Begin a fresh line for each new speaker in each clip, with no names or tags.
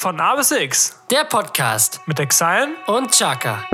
Von A bis X
Der Podcast
mit Exile.
und Chaka.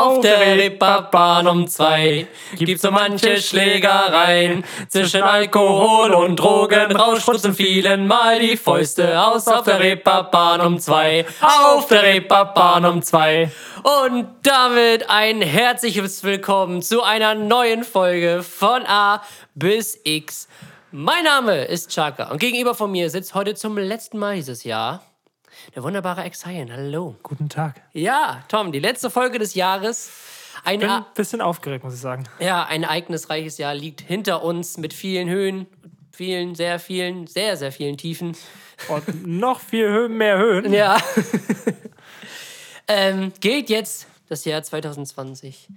Auf der Reeperbahn um zwei gibt's so manche Schlägereien zwischen Alkohol und Drogen. Rauschputzen vielen Mal die Fäuste aus auf der Reeperbahn um zwei. Auf der Reeperbahn um zwei. Und damit ein herzliches Willkommen zu einer neuen Folge von A bis X. Mein Name ist Chaka und gegenüber von mir sitzt heute zum letzten Mal dieses Jahr der wunderbare Exile. Hallo.
Guten Tag.
Ja, Tom, die letzte Folge des Jahres. Ein,
Bin ein bisschen aufgeregt, muss ich sagen.
ja, ein ereignisreiches Jahr liegt hinter uns mit vielen Höhen, vielen, sehr vielen, sehr, sehr vielen Tiefen.
Und noch viel Hö mehr Höhen.
Ja. ähm, geht jetzt das Jahr 2020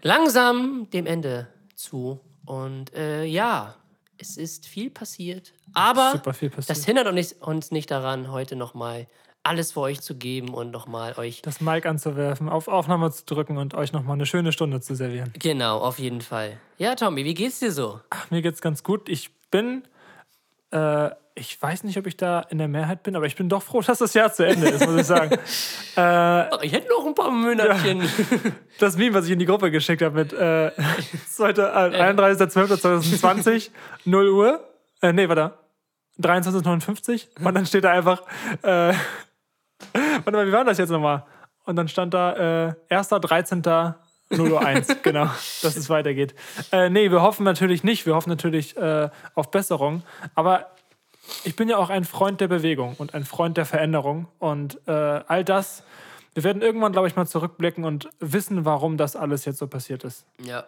langsam dem Ende zu. Und äh, ja, es ist viel passiert. Aber
viel passiert.
das hindert uns nicht, uns nicht daran, heute nochmal alles für euch zu geben und nochmal euch
Das Mic anzuwerfen, auf Aufnahme zu drücken und euch nochmal eine schöne Stunde zu servieren.
Genau, auf jeden Fall. Ja, Tommy, wie geht's dir so?
Ach, mir geht's ganz gut. Ich bin, äh, ich weiß nicht, ob ich da in der Mehrheit bin, aber ich bin doch froh, dass das Jahr zu Ende ist, muss ich sagen. äh,
ich hätte noch ein paar Monatchen.
das Meme, was ich in die Gruppe geschickt habe mit äh, heute, äh, 31.12.2020, 0 Uhr. Äh, nee, warte. 23.59 und dann steht da einfach, äh, warte mal, wie war das jetzt nochmal? Und dann stand da äh, 1.13. 0 Uhr 1, genau, dass es weitergeht. Äh, nee, wir hoffen natürlich nicht, wir hoffen natürlich äh, auf Besserung, aber ich bin ja auch ein Freund der Bewegung und ein Freund der Veränderung und äh, all das, wir werden irgendwann, glaube ich, mal zurückblicken und wissen, warum das alles jetzt so passiert ist.
ja.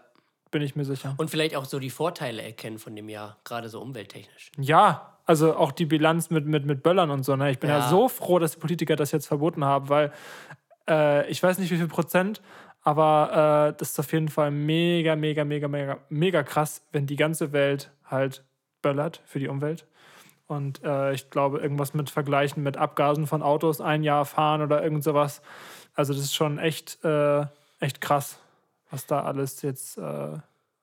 Bin ich mir sicher.
Und vielleicht auch so die Vorteile erkennen von dem Jahr, gerade so umwelttechnisch.
Ja, also auch die Bilanz mit, mit, mit Böllern und so. Ne? Ich bin ja.
Ja.
so froh, dass die Politiker das jetzt verboten haben, weil äh, ich weiß nicht, wie viel Prozent, aber äh, das ist auf jeden Fall mega, mega, mega, mega, mega krass, wenn die ganze Welt halt böllert für die Umwelt. Und äh, ich glaube, irgendwas mit Vergleichen mit Abgasen von Autos ein Jahr fahren oder irgend sowas. Also das ist schon echt, äh, echt krass, was da alles jetzt, äh,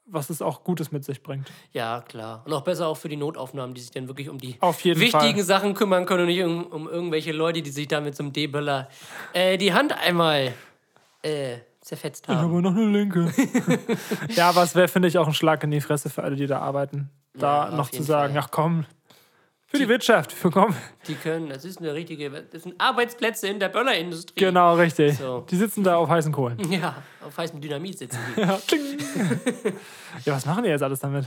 was es auch Gutes mit sich bringt.
Ja, klar. Und auch besser auch für die Notaufnahmen, die sich dann wirklich um die wichtigen
Fall.
Sachen kümmern können und nicht um, um irgendwelche Leute, die sich da mit so einem D-Böller äh, die Hand einmal äh, zerfetzt haben.
Aber noch eine linke. ja, aber es wäre, finde ich, auch ein Schlag in die Fresse für alle, die da arbeiten. Da
Ja,
noch zu sagen,
Fall.
ach komm, für die Wirtschaft, für komm.
Die können, das ist eine richtige, das sind Arbeitsplätze in der Böllerindustrie.
Genau, richtig.
So.
Die sitzen da auf heißen Kohlen.
Ja, auf heißem Dynamit sitzen die.
Ja, ja, was machen die jetzt alles damit?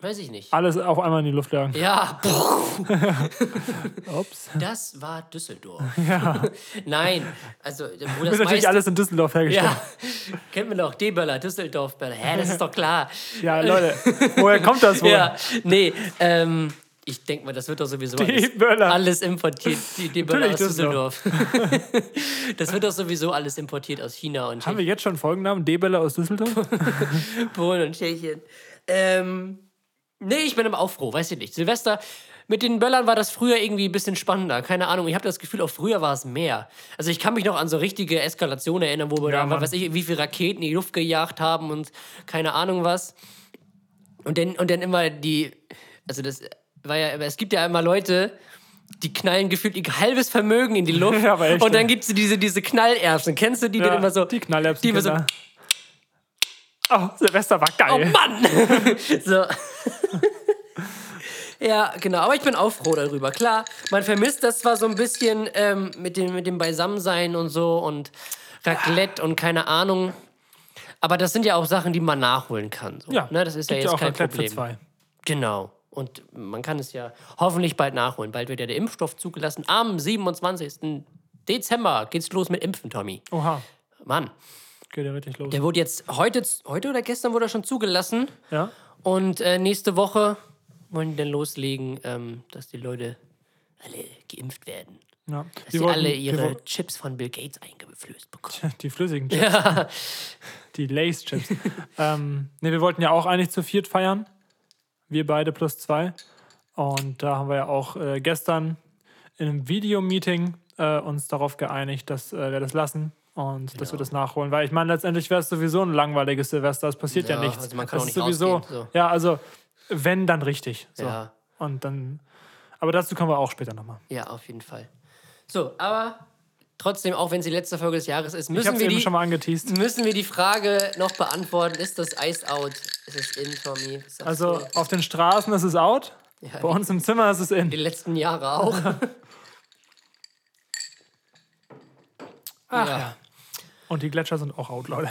Weiß ich nicht.
Alles auf einmal in die Luft jagen.
Ja,
Ups.
das war Düsseldorf.
Ja.
Nein, also wo das
Wird natürlich alles in Düsseldorf hergestellt.
Ja, kennen wir doch, D-Böller, Düsseldorf-Böller. Hä, das ist doch klar.
Ja, Leute, woher kommt das wohl?
Ja, nee, ähm, ich denke mal, das wird doch sowieso alles,
D-Böller.
alles importiert. Die D-Böller aus
Natürlich
Düsseldorf. das wird doch sowieso alles importiert aus China und
Haben wir jetzt schon Folgennamen? D-Bälle aus Düsseldorf?
Polen und Tschechien. Ähm, nee, ich bin aber auch froh, weiß ich nicht. Silvester, mit den Böllern war das früher irgendwie ein bisschen spannender. Keine Ahnung, ich habe das Gefühl, auch früher war es mehr. Also ich kann mich noch an so richtige Eskalationen erinnern, wo wir
Ja,
da,
Mann.
was weiß ich, wie viele Raketen in die Luft gejagt haben und keine Ahnung was. Und dann, und dann immer die, also das war ja, es gibt ja immer Leute, die knallen gefühlt ihr halbes Vermögen in die Luft.
Ja, aber echt,
und dann gibt es diese, diese Knallerbsen. Kennst du die
Ja,
dann immer so?
die Knallerbsen.
Die immer so,
Oh, Silvester war
Oh
geil.
Mann! so. ja, genau. Aber ich bin auch froh darüber. Klar, man vermisst das zwar so ein bisschen ähm, mit, dem, mit dem Beisammensein und so und Raclette und keine Ahnung. Aber das sind ja auch Sachen, die man nachholen kann. So.
Ja,
ne, das ist ja jetzt
auch
kein
Raclette
Problem. Genau. Und man kann es ja hoffentlich bald nachholen. Bald wird ja der Impfstoff zugelassen. Am 27. Dezember geht's los mit Impfen, Tommy.
Oha,
Mann,
geht ja richtig los.
der wurde jetzt heute, heute oder gestern wurde er schon zugelassen.
Ja?
Und äh, nächste Woche wollen die dann loslegen, ähm, dass die Leute alle geimpft werden.
ja.
Dass
Die
sie alle ihre Chips von Bill Gates eingeflößt bekommen.
Die flüssigen Chips. Die Lace-Chips. ähm, nee, wir wollten ja auch eigentlich zu viert feiern. Wir beide plus zwei. Und da haben wir ja auch äh, gestern in einem Videomeeting äh, uns darauf geeinigt, dass äh, wir das lassen und dass
Genau.
wir das nachholen. Weil ich meine, letztendlich wäre es sowieso ein langweiliges Silvester. Es passiert ja,
Ja,
nichts.
also man kann
das
auch nicht
sowieso,
rausgehen, so.
Ja, also wenn, dann richtig. So.
Ja.
Und dann. Aber dazu kommen wir auch später nochmal.
Ja, auf jeden Fall. So, aber trotzdem, auch wenn es die letzte Folge des Jahres ist, müssen wir, die, müssen wir die Frage noch beantworten. Ist das Iced Out? Ist es in, Tommy?
Also
du?
auf den Straßen ist es out.
Ja,
Bei uns im Zimmer ist es in.
die letzten Jahre auch.
Ach
ja.
ja. Und die Gletscher sind auch out, Leute.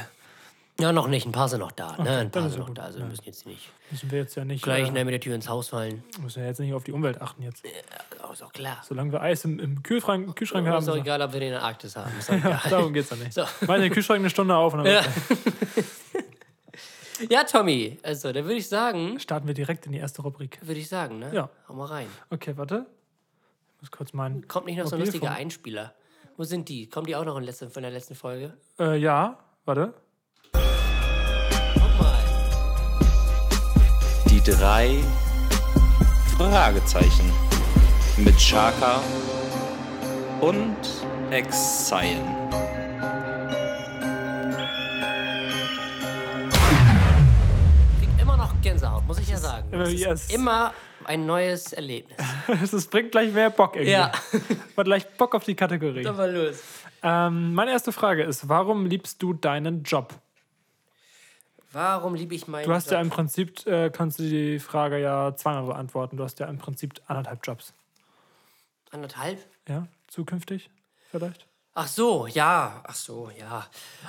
Ja, noch nicht. Ein paar sind noch da. Ne? Ein paar
dann ist
sind
ja
noch
gut.
da. Also wir müssen jetzt nicht
Müssen wir jetzt ja nicht.
gleich
äh,
mit der Tür ins Haus fallen.
müssen wir jetzt nicht auf die Umwelt achten jetzt.
Oh, ist auch klar.
Solange wir Eis im, im Kühlschrank, Kühlschrank haben.
ist doch egal, ob wir den in der Arktis haben. Ist doch egal.
Darum geht's ja nicht.
So.
Mach den Kühlschrank eine Stunde auf und dann
Ja. ja, Tommy. Also, da würde ich sagen,
starten wir direkt in die erste Rubrik.
würde ich sagen, ne?
Ja.
Hau mal rein.
Okay, warte. Ich muss kurz meinen.
Kommt nicht noch so ein lustiger
Mobilfunk-
Einspieler. Wo sind die? Kommen die auch noch in letzter, von der letzten Folge?
Äh, ja, warte.
Drei Fragezeichen mit Chaka und Exile.
Krieg immer noch Gänsehaut, muss ich ja sagen.
Immer
Das
wie
ist
es-
immer ein neues Erlebnis.
Es bringt gleich mehr Bock irgendwie.
Ja.
Hat gleich Bock auf die Kategorie.
Dann mal los.
Ähm, meine erste Frage ist: Warum liebst du deinen Job?
Warum liebe ich meinen
Du hast ja
Job?
im Prinzip, äh, kannst du die Frage ja zweimal beantworten. Du hast ja im Prinzip anderthalb Jobs.
Anderthalb?
Ja, zukünftig vielleicht?
Ach so, ja. Ach so, ja.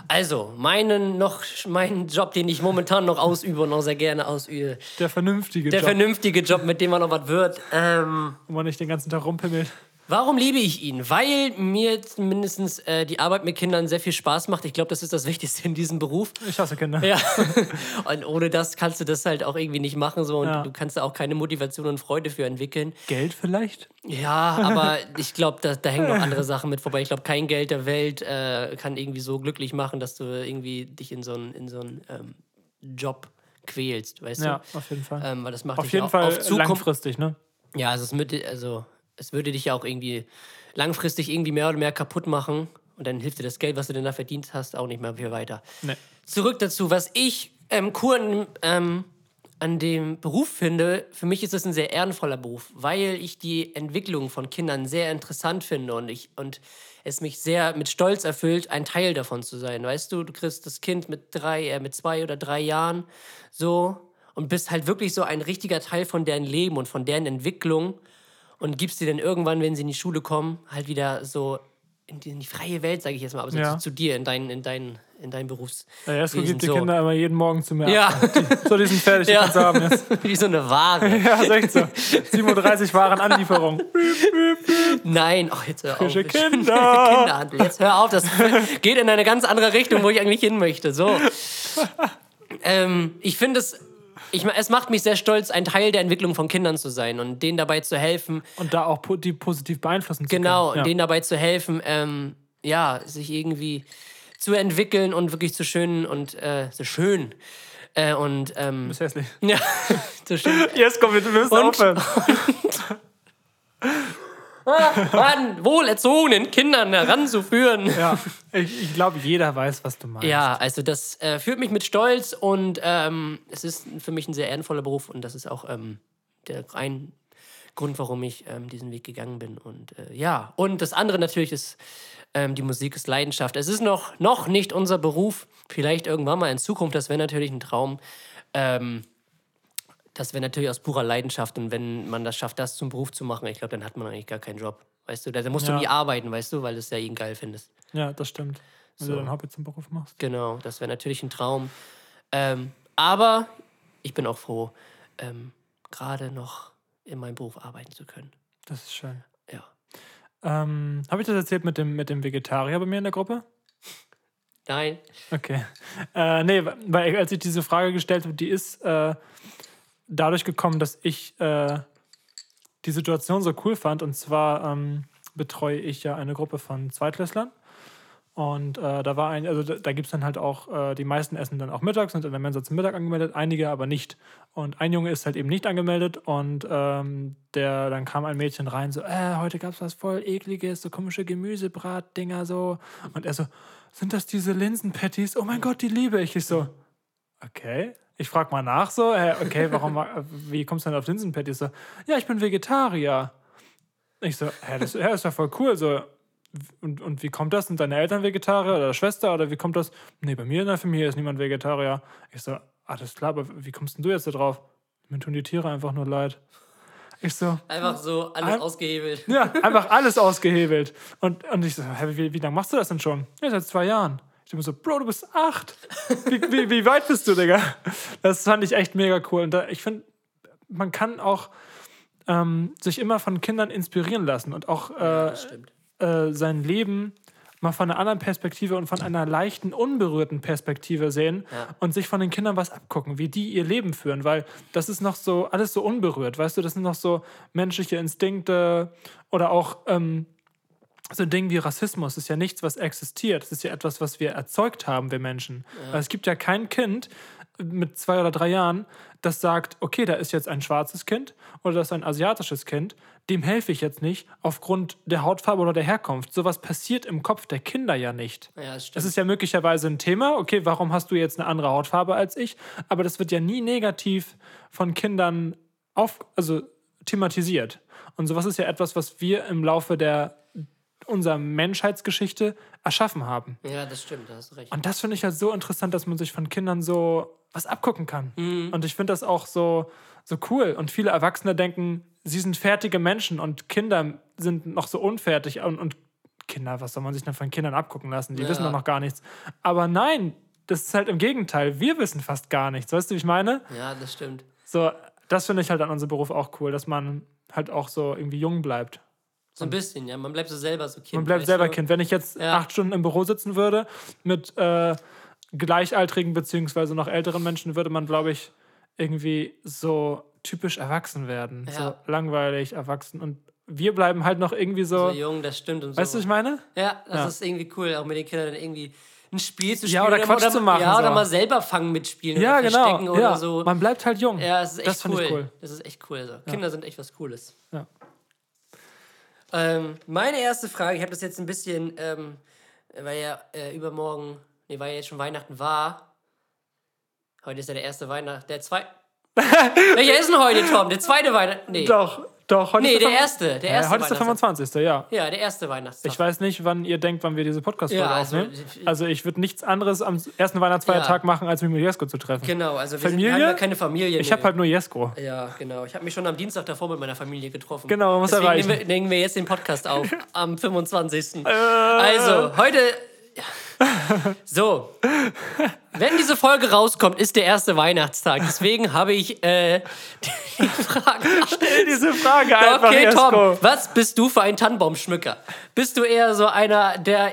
Also, meinen noch, meinen Job, den ich momentan noch ausübe und auch sehr gerne ausübe.
Der vernünftige
Der
Job,
vernünftige Job, mit dem man noch was wird. Ähm,
wo man nicht den ganzen Tag rumpimmelt.
Warum liebe ich ihn? Weil mir mindestens äh, die Arbeit mit Kindern sehr viel Spaß macht. Ich glaube, das ist das Wichtigste in diesem Beruf.
Ich hasse Kinder.
Ja. und ohne das kannst du das halt auch irgendwie nicht machen. So. Und
Ja.
du kannst da auch keine Motivation und Freude für entwickeln.
Geld vielleicht?
Ja, aber ich glaube, da, da hängen noch andere Sachen mit vorbei. Ich glaube, kein Geld der Welt äh, kann irgendwie so glücklich machen, dass du irgendwie dich in so einen in so einen, ähm, Job quälst, weißt
Ja,
du?
auf jeden Fall.
Ähm, weil das macht
auf
dich
jeden
auch
Fall
auf Zukunft
langfristig, ne?
ja, also es, würde, also es würde dich ja auch irgendwie langfristig irgendwie mehr oder mehr kaputt machen. Und dann hilft dir das Geld, was du denn da verdient hast, auch nicht mehr viel weiter.
Nee.
Zurück dazu, was ich ähm, cool an, ähm, an dem Beruf finde, für mich ist es ein sehr ehrenvoller Beruf, weil ich die Entwicklung von Kindern sehr interessant finde und, ich, und es mich sehr mit Stolz erfüllt, ein Teil davon zu sein. Weißt du, du kriegst das Kind mit drei, äh, mit zwei oder drei Jahren so und bist halt wirklich so ein richtiger Teil von deren Leben und von deren Entwicklung und gibst sie dann irgendwann, wenn sie in die Schule kommen, halt wieder so in die, in die freie Welt, sage ich jetzt mal, aber so
Ja.
zu, zu dir, in dein, in dein, in dein Berufs.
Der Jesko gibt die
so.
Kinder immer jeden Morgen zu mir.
Ja.
So, die sind fertig, die
Ja.
kannst haben jetzt.
Wie so eine Ware.
Ja, echt so. 7.30 Uhr waren Anlieferung.
Nein, ach, jetzt hör auf.
Frische
Ich-
Kinder.
Kinderhandel. Jetzt hör auf, das geht in eine ganz andere Richtung, wo ich eigentlich hin möchte. So. Ähm, ich finde es, ich, es macht mich sehr stolz, ein Teil der Entwicklung von Kindern zu sein und denen dabei zu helfen,
Und da auch po- die positiv beeinflussen zu
genau,
können. Ja.
denen dabei zu helfen, ähm, ja, sich irgendwie zu entwickeln und wirklich zu schön und äh, so schön. Äh, und ähm,
ist hässlich.
ja, so schön.
Jesko, wir müssen
Und-
aufhören.
Mann, wohlerzogenen Kindern heranzuführen.
Ja, ich, ich glaube, jeder weiß, was du meinst.
Ja, also das äh, führt mich mit Stolz und ähm, es ist für mich ein sehr ehrenvoller Beruf und das ist auch ähm, der ein Grund, warum ich ähm, diesen Weg gegangen bin. Und äh, ja, und das andere natürlich ist, ähm, die Musik ist Leidenschaft. Es ist noch, noch nicht unser Beruf, vielleicht irgendwann mal in Zukunft, das wäre natürlich ein Traum. Ähm, das wäre natürlich aus purer Leidenschaft und wenn man das schafft, das zum Beruf zu machen, ich glaube, dann hat man eigentlich gar keinen Job. Weißt du, da musst
Ja.
du nie arbeiten, weißt du, weil du es ja ihn geil findest.
Ja, das stimmt. Wenn
So.
du dein Hobby zum Beruf machst.
Genau, das wäre natürlich ein Traum. Ähm, aber ich bin auch froh, ähm, gerade noch in meinem Beruf arbeiten zu können.
Das ist schön.
Ja.
Ähm, Habe ich das erzählt mit dem, mit dem Vegetarier bei mir in der Gruppe?
Nein.
Okay. Äh, nee, weil als ich diese Frage gestellt habe, die ist äh, dadurch gekommen, dass ich äh, die Situation so cool fand. Und zwar ähm, betreue ich ja eine Gruppe von Zweitklässlern. Und äh, da war ein, also da, da gibt es dann halt auch, äh, die meisten essen dann auch mittags, sind in der Mensa zum Mittag angemeldet, einige aber nicht. Und ein Junge ist halt eben nicht angemeldet und ähm, der, dann kam ein Mädchen rein, so, äh, heute gab es was voll ekliges, so komische Gemüsebratdinger so. Und er so, sind das diese Linsenpatties? Oh mein Gott, die liebe ich. Ich so, okay. Ich frag mal nach so, äh, okay, warum, wie kommst du denn auf Linsenpatties? So, ja, ich bin Vegetarier. Ich so, hä, das ja, ist ja voll cool. So, und, und wie kommt das? Sind deine Eltern Vegetarier oder Schwester oder wie kommt das? Nee, bei mir in der Familie ist niemand Vegetarier. Ich so, alles klar, aber wie kommst denn du jetzt da drauf? Mir tun die Tiere einfach nur leid. Ich so,
Einfach so alles
Ein-
ausgehebelt.
ja, einfach alles ausgehebelt. Und, und ich so, hä, wie, wie lange machst du das denn schon? Ja, seit zwei Jahren. Ich denke mir so, Bro, du bist acht. Wie, wie, wie weit bist du, Digga? Das fand ich echt mega cool. Und da, ich finde, man kann auch ähm, sich immer von Kindern inspirieren lassen und auch äh,
stimmt.
äh, sein Leben mal von einer anderen Perspektive und von einer leichten, unberührten Perspektive sehen
Ja.
und sich von den Kindern was abgucken, wie die ihr Leben führen, weil das ist noch so, alles so unberührt, weißt du, das sind noch so menschliche Instinkte oder auch ähm, so ein Ding wie Rassismus ist ja nichts, was existiert. Es ist ja etwas, was wir erzeugt haben, wir Menschen. Weil es gibt ja kein Kind mit zwei oder drei Jahren, das sagt, okay, da ist jetzt ein schwarzes Kind oder das ist ein asiatisches Kind, dem helfe ich jetzt nicht aufgrund der Hautfarbe oder der Herkunft. Sowas passiert im Kopf der Kinder ja nicht.
Ja, das.
Das ist ja möglicherweise ein Thema. Okay, warum hast du jetzt eine andere Hautfarbe als ich? Aber das wird ja nie negativ von Kindern auf, also thematisiert. Und sowas ist ja etwas, was wir im Laufe der unserer Menschheitsgeschichte erschaffen haben.
ja, das stimmt, da hast du recht.
Und das finde ich halt so interessant, dass man sich von Kindern so was abgucken kann. Und ich finde das auch so, so cool. Und viele Erwachsene denken, sie sind fertige Menschen und Kinder sind noch so unfertig. Und, und Kinder, was soll man sich denn von Kindern abgucken lassen? Die
Ja.
wissen doch noch gar nichts. Aber nein, das ist halt im Gegenteil. Wir wissen fast gar nichts. Weißt du, wie ich meine?
Ja, das stimmt.
So, das finde ich halt an unserem Beruf auch cool, dass man halt auch so irgendwie jung bleibt.
So ein bisschen, ja. Man bleibt so selber so Kind.
Man bleibt selber? Kind. Wenn ich jetzt
Ja.
acht Stunden im Büro sitzen würde mit äh, Gleichaltrigen beziehungsweise noch älteren Menschen, würde man, glaube ich, irgendwie so typisch erwachsen werden.
Ja.
So langweilig, erwachsen. Und wir bleiben halt noch irgendwie so.
So jung, das stimmt. Und
weißt du, was ich meine?
Ja, das
Ja.
ist irgendwie cool, auch mit den Kindern dann irgendwie ein Spiel zu spielen.
Ja, oder Quatsch
oder,
zu machen,
Ja, oder
so.
mal selber fangen mitspielen
Ja,
oder
genau.
verstecken oder
ja.
so.
Man bleibt halt jung.
Ja, das ist echt
das
cool.
ich cool.
Das ist echt cool. So. Kinder sind echt was Cooles.
Ja.
Ähm, meine erste Frage, ich habe das jetzt ein bisschen, ähm, weil ja äh, übermorgen, nee, weil ja jetzt schon Weihnachten war. Heute ist ja der erste Weihnachten, der zweite. Welcher ist denn heute, Tom? Der zweite Weihnachten? Nee.
Doch, doch. Heute
Nee,
ist
der
Fünf-
erste. Der
Ja,
erste
heute ist der
Weihnachtstag.
25. Ja.
Ja, der erste Weihnachtstag.
Ich weiß nicht, wann ihr denkt, wann wir diese Podcast-Folge
Ja, also,
aufnehmen. Also, ich würde nichts anderes am ersten Weihnachtsfeiertag
Ja.
machen, als mich mit Jesko zu treffen.
Genau, also wir
Familie?
Sind, wir haben ja keine Familie.
Ich
nee.
habe halt nur Jesko.
Ja, genau. Ich habe mich schon am Dienstag davor mit meiner Familie getroffen.
Genau, muss
Deswegen
erreichen.
nehmen wir, nehmen wir jetzt den Podcast auf am 25.
Äh.
Also, heute. So. Wenn diese Folge rauskommt, ist der erste Weihnachtstag. Deswegen habe ich äh, die Frage.
Stell diese Frage einfach,
Okay. Tom, was bist du für ein Tannenbaumschmücker? Bist du eher so einer, der,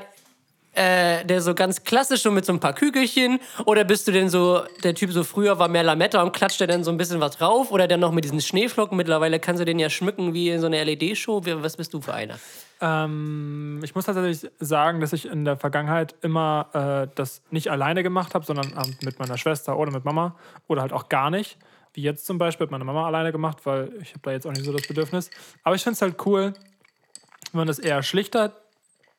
äh, der so ganz klassisch so mit so ein paar Kügelchen? Oder bist du denn so, der Typ so früher war mehr Lametta und klatscht dir dann so ein bisschen was drauf? Oder dann noch mit diesen Schneeflocken? Mittlerweile kannst du den ja schmücken wie in so einer LED-Show. Was bist du für einer?
Ähm, ich muss tatsächlich sagen, dass ich in der Vergangenheit immer äh, das nicht alleine gemacht habe, sondern ähm, mit meiner Schwester oder mit Mama oder halt auch gar nicht. Wie jetzt zum Beispiel hat meine Mama alleine gemacht, weil ich habe da jetzt auch nicht so das Bedürfnis. Aber ich finde es halt cool, wenn man das eher schlichter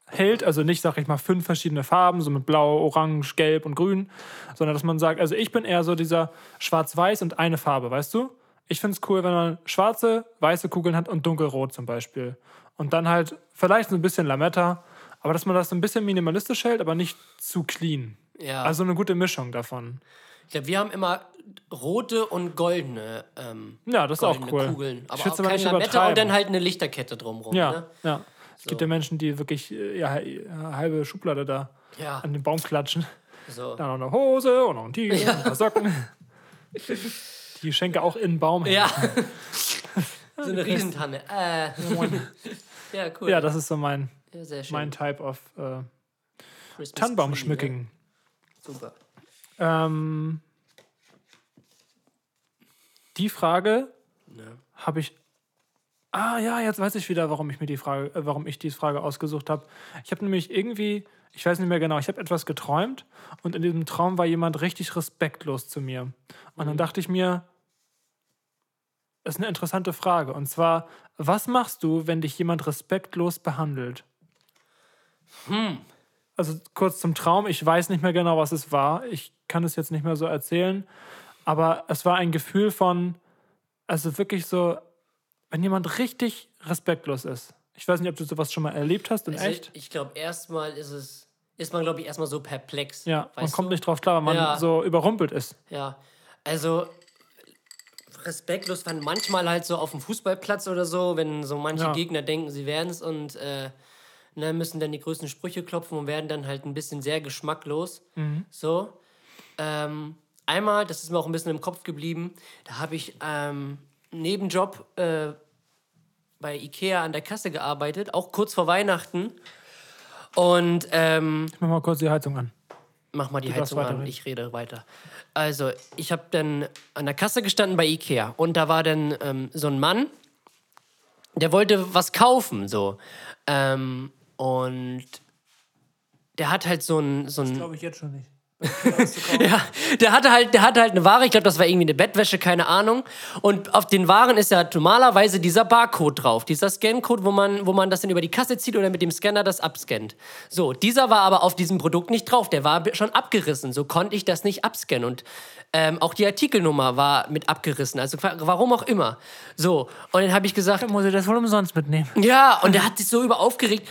hält, also nicht, sag ich mal, fünf verschiedene Farben, so mit Blau, Orange, Gelb und Grün, sondern dass man sagt, also ich bin eher so dieser Schwarz-Weiß und eine Farbe, weißt du? Ich finde es cool, wenn man schwarze, weiße Kugeln hat und dunkelrot zum Beispiel. Und dann halt vielleicht so ein bisschen Lametta, aber dass man das so ein bisschen minimalistisch hält, aber nicht zu clean.
Ja.
Also eine gute Mischung davon.
Ich glaube, wir haben immer rote und goldene, ähm,
Ja, das ist auch cool.
Kugeln. Aber
ich
auch
will
kein
nicht
Lametta und dann halt eine Lichterkette drumrum.
Ja,
Ne?
ja. Es gibt ja Menschen, die wirklich äh, ja, ja, halbe Schublade da
Ja,
an den Baum klatschen.
so.
Dann noch eine Hose und noch ein T-Shirt und ein paar Socken. Die Schenke auch in den Baum hängen.
Ja. so eine Riesentanne. Äh. ja, cool.
Ja, das ist so mein,
Ja,
mein Type of äh, Tannenbaumschmücking.
Ne? Super.
Ähm, die Frage
Ja.
habe ich. Ah ja, jetzt weiß ich wieder, warum ich mir die Frage, äh, warum ich die Frage ausgesucht habe. Ich habe nämlich irgendwie ich weiß nicht mehr genau, ich habe etwas geträumt und in diesem Traum war jemand richtig respektlos zu mir. Und dann dachte ich mir, ist eine interessante Frage. Und zwar, was machst du, wenn dich jemand respektlos behandelt? Also kurz zum Traum, ich weiß nicht mehr genau, was es war. Ich kann es jetzt nicht mehr so erzählen. Aber es war ein Gefühl von, also wirklich so, wenn jemand richtig respektlos ist. Ich weiß nicht, ob du sowas schon mal erlebt hast, in
Also
echt.
Ich glaube, erstmal ist es, ist man, glaube ich, erstmal so perplex.
Ja, man kommt
du?
nicht drauf klar, weil man
Ja.
so überrumpelt ist.
Ja, also respektlos fand manchmal halt so auf dem Fußballplatz oder so, wenn so manche
Ja.
Gegner denken, sie wären es und äh, ne, müssen dann die größten Sprüche klopfen und werden dann halt ein bisschen sehr geschmacklos.
Mhm.
So. Ähm, einmal, das ist mir auch ein bisschen im Kopf geblieben, da habe ich ähm, Nebenjob äh, bei Ikea an der Kasse gearbeitet, auch kurz vor Weihnachten. Und ähm,
Ich mach mal kurz die Heizung an.
Mach mal die
darfst
Heizung an, ich rede weiter. Also, ich habe dann an der Kasse gestanden bei Ikea und da war dann ähm, so ein Mann, der wollte was kaufen, so. Ähm, und der hat halt so ein, so ein
Glaube ich jetzt schon nicht.
ja, der hatte halt, der hatte halt eine Ware, ich glaube, das war irgendwie eine Bettwäsche, keine Ahnung. Und auf den Waren ist ja normalerweise dieser Barcode drauf, dieser Scancode, wo man, wo man das dann über die Kasse zieht oder mit dem Scanner das abscannt. So, dieser war aber auf diesem Produkt nicht drauf, der war schon abgerissen, so konnte ich das nicht abscannen. Und ähm, auch die Artikelnummer war mit abgerissen, also warum auch immer. So, und dann habe ich gesagt,
Dann muss ich das wohl umsonst mitnehmen.
ja, und der hat sich so über aufgeregt,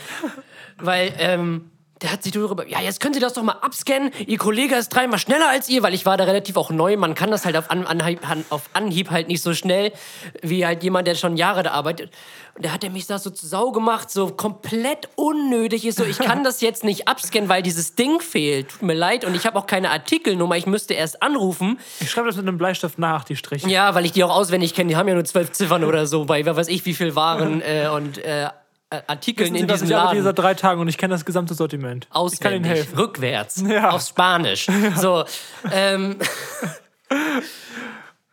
weil ähm, der hat sich darüber, ja, jetzt können Sie das doch mal abscannen. Ihr Kollege ist dreimal schneller als ihr, weil ich war da relativ auch neu. Man kann das halt auf, An Anhieb, an- auf Anhieb halt nicht so schnell, wie halt jemand, der schon Jahre da arbeitet. Und da hat er mich da so zu Sau gemacht, so komplett unnötig ist so, ich kann das jetzt nicht abscannen, weil dieses Ding fehlt. Tut mir leid. Und ich habe auch keine Artikelnummer, ich müsste erst anrufen.
Ich schreibe das mit einem Bleistift nach, die Striche.
Ja, weil ich die auch auswendig kenne. Die haben ja nur zwölf Ziffern oder so bei, wer weiß ich, wie viel Waren äh, und äh, Artikeln
Wissen Sie,
in diesem
ich
Laden.
seit drei Tagen und ich kenne das gesamte Sortiment. Ich kann
Auswendig,
Ihnen helfen.
rückwärts,
Ja.
auf Spanisch. So, ähm,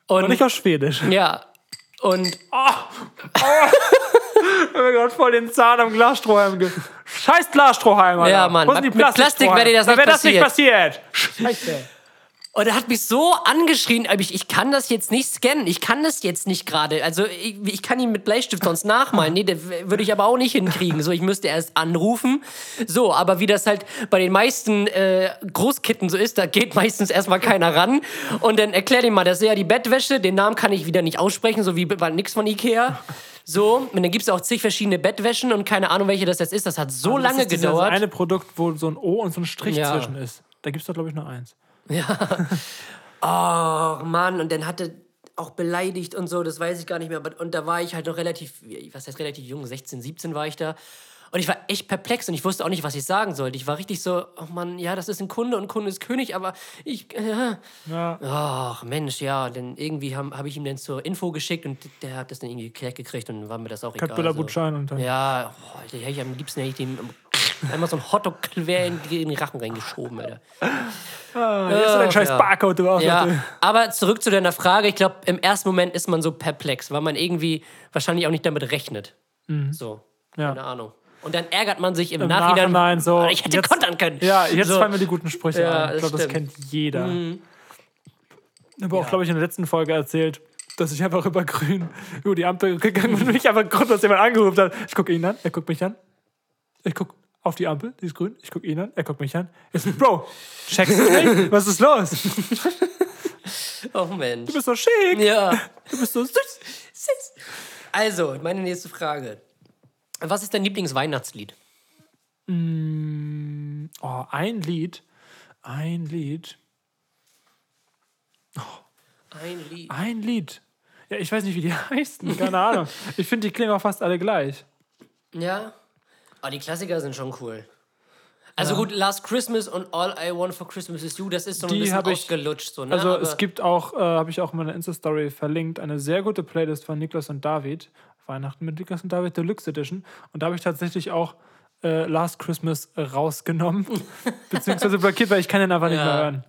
und,
Und nicht auf Schwedisch.
ja, und
Ich habe mir gerade voll den Zahn am Glasstrohhalm ge... Scheiß Glasstrohhalm, Alter.
Ja, Mann.
Wo sind die
Mit Plastik wäre dir das
Da
nicht
wäre das nicht passiert. Scheiße.
Und er hat mich so angeschrien, aber ich, ich kann das jetzt nicht scannen. Ich kann das jetzt nicht gerade. Also ich, ich kann ihn mit Bleistift sonst nachmalen. Nee, das würde ich aber auch nicht hinkriegen. So, ich müsste erst anrufen. So, aber wie das halt bei den meisten äh, Großkitten so ist, da geht meistens erstmal keiner ran. Und dann erklär ihm mal, das ist ja die Bettwäsche. Den Namen kann ich wieder nicht aussprechen, so wie bei nix von Ikea. So, und dann gibt es auch zig verschiedene Bettwäschen und keine Ahnung, welche das jetzt ist. Das hat so
Das
lange
ist dieses
gedauert.
eine Produkt, wo so ein O und so ein Strich
Ja.
zwischen ist. Da gibt es doch, glaube ich, nur eins.
Oh Mann, und dann hatte auch beleidigt und so, das weiß ich gar nicht mehr. aber- Und da war ich halt noch relativ, was heißt relativ jung, 16, 17 war ich da. Und ich war echt perplex und ich wusste auch nicht, was ich sagen sollte. Ich war richtig so, oh Mann, ja, das ist ein Kunde und Kunde ist König, aber ich. Äh,
Ja.
Ach Mensch, ja, dann irgendwie habe hab ich ihm dann zur Info geschickt und der hat das dann irgendwie geklärt gekriegt und dann war mir das auch egal.
Katbilla-Gutschein und dann.
Ja, oh, Alter, ich am liebsten hätte ich dem einmal so ein Hotdog quer in, in den Rachen reingeschoben, Alter.
Ah, hier ist dein
Ach,
scheiß
ja.
Barcode. Du auch
Ja, aber zurück zu deiner Frage. Ich glaube, im ersten Moment ist man so perplex, weil man irgendwie wahrscheinlich auch nicht damit rechnet. So,
Ja.
keine Ahnung. Und dann ärgert man sich im,
Im
Nachhinein.
Nachhinein so.
Ich hätte
jetzt-
kontern können.
Ja, jetzt
so.
fallen mir die guten Sprüche
Ja,
ein. Ich glaube, das.
Mhm.
kennt jeder. Ich habe auch, glaube ich, in der letzten Folge erzählt, dass ich einfach über grün, über die Ampel gegangen bin und mich einfach grundlos jemand angerufen hat. Ich gucke ihn an, er guckt mich an. Ich gucke auf die Ampel, die ist grün. Ich gucke ihn an, er guckt mich an. Ich so, Bro, checkst du mich? Was ist los?
Oh Mensch.
Du bist so schick,
Ja.
du bist so süß.
Süß. Also, meine nächste Frage. Was ist dein Lieblingsweihnachtslied?
Oh, ein Lied, ein Lied,
Ein Lied.
ein Lied. Ja, ich weiß nicht, wie die heißen, keine Ahnung. Ich finde, die klingen auch fast alle gleich.
Ja. Aber die Klassiker sind schon cool. Also gut, Last Christmas und All I Want for Christmas is You, das ist so ein
Die
bisschen ausgelutscht. So, ne?
Also
Aber-
es gibt auch, äh, habe ich auch in meiner Insta-Story verlinkt, eine sehr gute Playlist von Niklas und David. Weihnachten mit Niklas und David Deluxe Edition. Und da habe ich tatsächlich auch äh, Last Christmas rausgenommen. beziehungsweise blockiert, weil ich kann den einfach nicht
Ja.
mehr hören.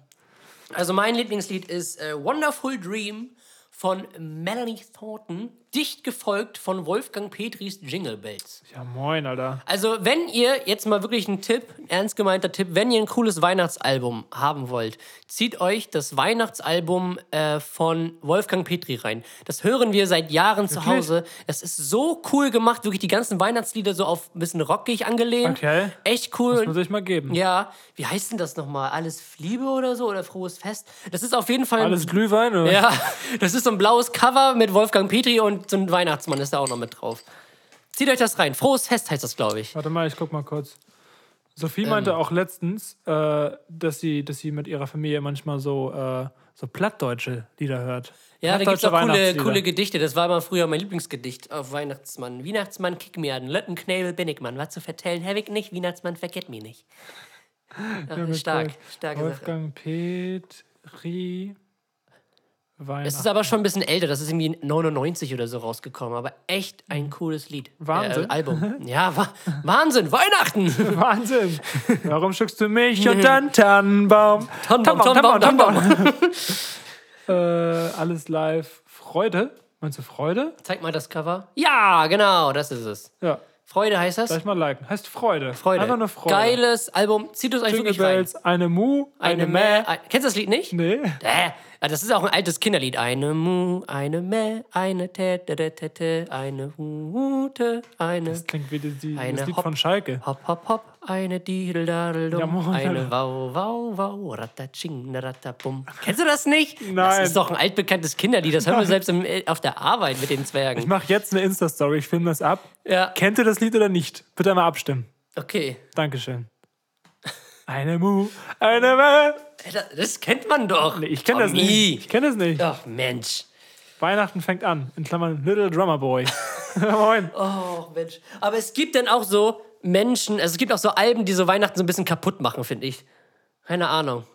Also mein Lieblingslied ist äh, Wonderful Dream von Melanie Thornton. Dicht gefolgt von Wolfgang Petris Jingle Bells.
Ja, moin, Alter.
Also, wenn ihr jetzt mal wirklich ein Tipp, ein ernst gemeinter Tipp, wenn ihr ein cooles Weihnachtsalbum haben wollt, zieht euch das Weihnachtsalbum äh, von Wolfgang Petri rein. Das hören wir seit Jahren zu Hause. Das ist so cool gemacht, wirklich die ganzen Weihnachtslieder so auf ein bisschen rockig angelehnt.
Okay.
Echt cool.
Muss man sich mal geben.
Ja, wie heißt denn das nochmal? Alles Liebe oder so? Oder Frohes Fest? Das ist auf jeden Fall.
Alles Glühwein, oder?
ja, das ist so ein blaues Cover mit Wolfgang Petri und so ein Weihnachtsmann ist da auch noch mit drauf. Zieht euch das rein. Frohes Fest heißt das, glaube ich.
Warte mal, ich guck mal kurz. Sophie
Ähm.
meinte auch letztens, äh, dass, sie, dass sie mit ihrer Familie manchmal so, äh, so plattdeutsche Lieder hört.
Ja, da gibt es auch coole, coole Gedichte. Das war mal früher mein Lieblingsgedicht auf Weihnachtsmann. Weihnachtsmann, kick mir an. Löttenknäbel bin ich, Mann. Was zu vertellen, hab ich nicht. Weihnachtsmann, vergett mich nicht. Ja, stark, starke Sache.
Wolfgang Petri. Weihnachten.
Es ist aber schon ein bisschen älter. Das ist irgendwie 99 oder so rausgekommen. Aber echt ein cooles Lied.
Wahnsinn.
Äh, Album. Ja, wa Wahnsinn. Weihnachten.
Wahnsinn. Warum schuckst du mich und dann Tannenbaum?
Tannenbaum, Tannenbaum, Tannenbaum.
äh, alles live. Freude? Meinst du Freude?
Zeig mal das Cover. Ja, genau. Das ist es.
Ja.
Freude heißt das.
Gleich mal liken. Heißt Freude.
Freude.
Einfach nur Freude.
Geiles Album. Zieht es euch
Jingle
wirklich rein.
Bells, eine Mu,
Eine Mäh. Ein, kennst du das Lied nicht?
Nee.
Äh, das ist auch ein altes Kinderlied. Eine Mu, eine Mäh, eine Tä, eine Hute, eine
Das klingt wie die, die,
Eine
das Lied
Hopp-
von Schalke.
Hopp, hopp, hopp, eine Dideldadel, eine. Wau, Wau, Wau, Rattatsching, Rattabum. Kennst du das nicht? Das
Nein.
ist doch ein altbekanntes Kinderlied. Das hören wir selbst im, auf der Arbeit mit den
Ich
Zwergen.
mache jetzt eine Insta-Story, ich filme das ab.
Ja,
Kennt ihr das Lied oder nicht? Bitte einmal abstimmen.
okay.
Dankeschön. Eine Mu, eine.
Äh, Das, das kennt man doch.
Nee, ich kenne das
Tommy.
nicht. Ich kenne das nicht.
Ach, Mensch.
Weihnachten fängt an. In Klammern Little Drummer Boy. Moin.
Oh, Mensch. Aber es gibt dann auch so Menschen, also es gibt auch so Alben, die so Weihnachten so ein bisschen kaputt machen, finde ich. Keine Ahnung.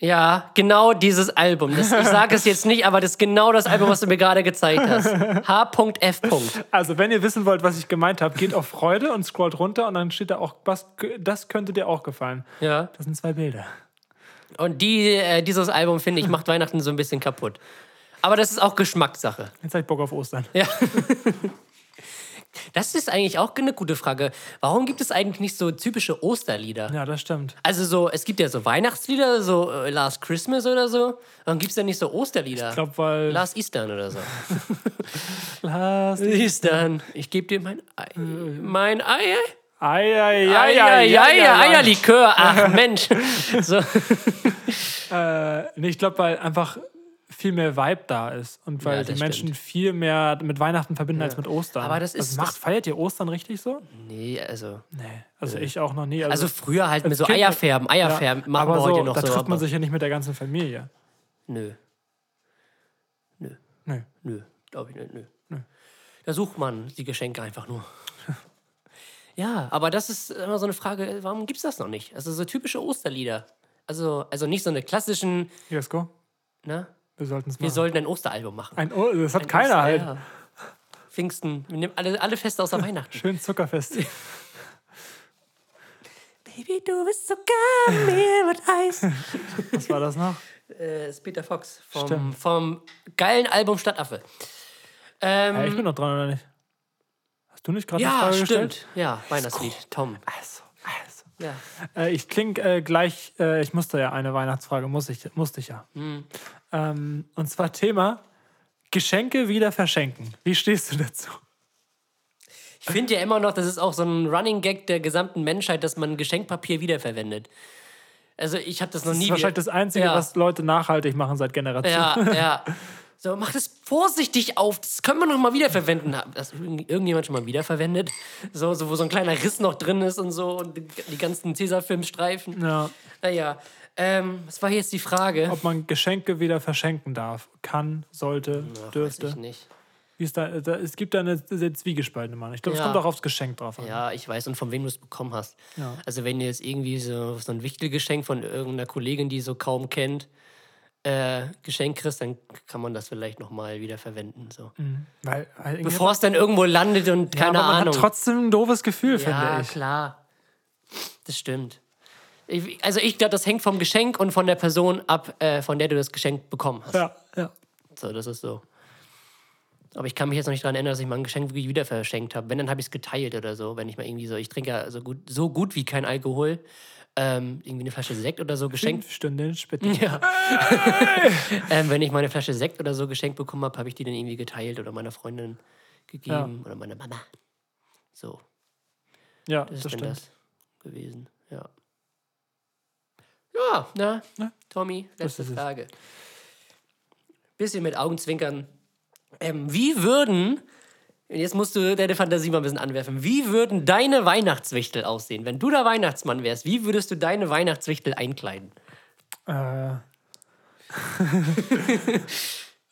Ja, genau dieses Album. Das, ich sage es jetzt nicht, aber das ist genau das Album, was du mir gerade gezeigt hast. H.F.
Also, wenn ihr wissen wollt, was ich gemeint habe, geht auf Freude und scrollt runter und dann steht da auch, was, das könnte dir auch gefallen.
Ja.
Das sind zwei Bilder.
Und die, äh, dieses Album, finde ich, macht Weihnachten so ein bisschen kaputt. Aber das ist auch Geschmackssache.
Jetzt hab ich Bock auf Ostern.
Ja. Das ist eigentlich auch eine gute Frage. Warum gibt es eigentlich nicht so typische Osterlieder?
Ja, das stimmt.
Also so, es gibt ja so Weihnachtslieder, so äh, Last Christmas oder so. Dann gibt es ja nicht so Osterlieder.
Ich glaube, weil.
Last Eastern oder so.
Last.
Eastern, ich gebe dir mein Ei. Mein Ei.
Ei, ei, ei,
Ei,
ei,
ei,
ei,
ei,
ei,
Eierlikör. Ach Mensch. So.
Äh, nee, ich glaube, weil einfach viel mehr Vibe da ist und weil
Ja,
die Menschen
stimmt.
viel mehr mit Weihnachten verbinden als mit Ostern.
Aber das
Also
ist-
macht,
das-
feiert ihr Ostern richtig so?
Nee, also.
Nee, also ich auch noch nie.
Also früher halt mit so Eierfärben. Eierfärben
ja,
machen
aber
wir
so,
heute noch
da
so.
trifft man sich ja nicht mit der ganzen Familie.
Nö.
Nö.
Nö, glaube ich nicht. Nö. Da sucht man die Geschenke einfach nur. ja, aber das ist immer so eine Frage, warum gibt es das noch nicht? Also so typische Osterlieder. Also, also nicht so eine klassischen,
Jesko,
ne?
Wir sollten es
Wir
machen.
sollten ein Osteralbum machen.
Ein o das hat
Ein
keiner
Oster-
halt.
Ja. Pfingsten, wir nehmen alle, alle Feste außer Weihnachten.
Schön Zuckerfest.
Baby, du bist sogar mir mit Eis.
Was war das noch?
äh, ist Peter Fox vom,
Stimmt.
vom geilen Album Stadtaffe. Ähm,
Ja, ich bin noch dran, oder nicht? Hast du nicht gerade eine
ja,
Frage
stimmt.
gestellt?
Ja, Weihnachtslied. Tom.
Also.
Ja.
Äh, ich klinge äh, gleich, äh, ich musste ja eine Weihnachtsfrage, muss ich, musste ich ja.
Hm.
Ähm, und zwar Thema Geschenke wieder verschenken. Wie stehst du dazu?
Ich finde ja immer noch, das ist auch so ein Running Gag der gesamten Menschheit, dass man Geschenkpapier wiederverwendet. Also ich habe das noch
Das
nie.
ist wahrscheinlich das Einzige,
Ja.
was Leute nachhaltig machen seit Generationen.
Ja, ja. So, mach das vorsichtig auf. Das können wir noch mal wiederverwenden. Das irgend- irgendjemand schon mal wiederverwendet? So, so, wo so ein kleiner Riss noch drin ist und so und die, ganzen Tesafilmstreifen.
Ja.
Naja, ähm, was war jetzt die Frage?
Ob man Geschenke wieder verschenken darf. Kann, sollte,
Ach, weiß
dürfte.
ich nicht.
Wie ist da, da, es gibt da eine sehr zwiegespaltene Meinung. Ich glaube, es
Ja.
kommt auch aufs Geschenk drauf an.
Ja, ich weiß und von wem du es bekommen hast.
Ja.
Also wenn du jetzt irgendwie so, so ein Wichtelgeschenk von irgendeiner Kollegin, die so kaum kennt, äh, Geschenk kriegst, dann kann man das vielleicht nochmal wieder verwenden. So.
Weil, weil irgendwie-
Bevor es dann irgendwo landet und
ja,
keine
aber man
Ahnung.
hat trotzdem ein doofes Gefühl,
ja,
finde ich.
klar. Das stimmt. Ich, also ich glaube, das hängt vom Geschenk und von der Person ab, äh, von der du das Geschenk bekommen hast.
Ja, ja.
So, das ist so. Aber ich kann mich jetzt noch nicht daran erinnern, dass ich mal ein Geschenk wirklich wieder verschenkt habe. Wenn, dann habe ich es geteilt oder so. Wenn ich mal irgendwie so, ich trinke ja so gut, so gut wie kein Alkohol. Ähm, irgendwie eine Flasche Sekt oder so geschenkt.
Fünf Stunden später.
Ja. ähm, wenn ich mal eine Flasche Sekt oder so geschenkt bekommen habe, habe ich die dann irgendwie geteilt oder meiner Freundin gegeben oder meiner Mama. So,
Ja,
das
das,
ist dann
stimmt.
das gewesen. Ja. Ja, na,
Ja.
Tommy,
Das
letzte. Frage. Bisschen mit Augenzwinkern. Ähm, wie würden, jetzt musst du deine Fantasie mal ein bisschen anwerfen, wie würden deine Weihnachtswichtel aussehen? Wenn du der Weihnachtsmann wärst, wie würdest du deine Weihnachtswichtel einkleiden?
Äh,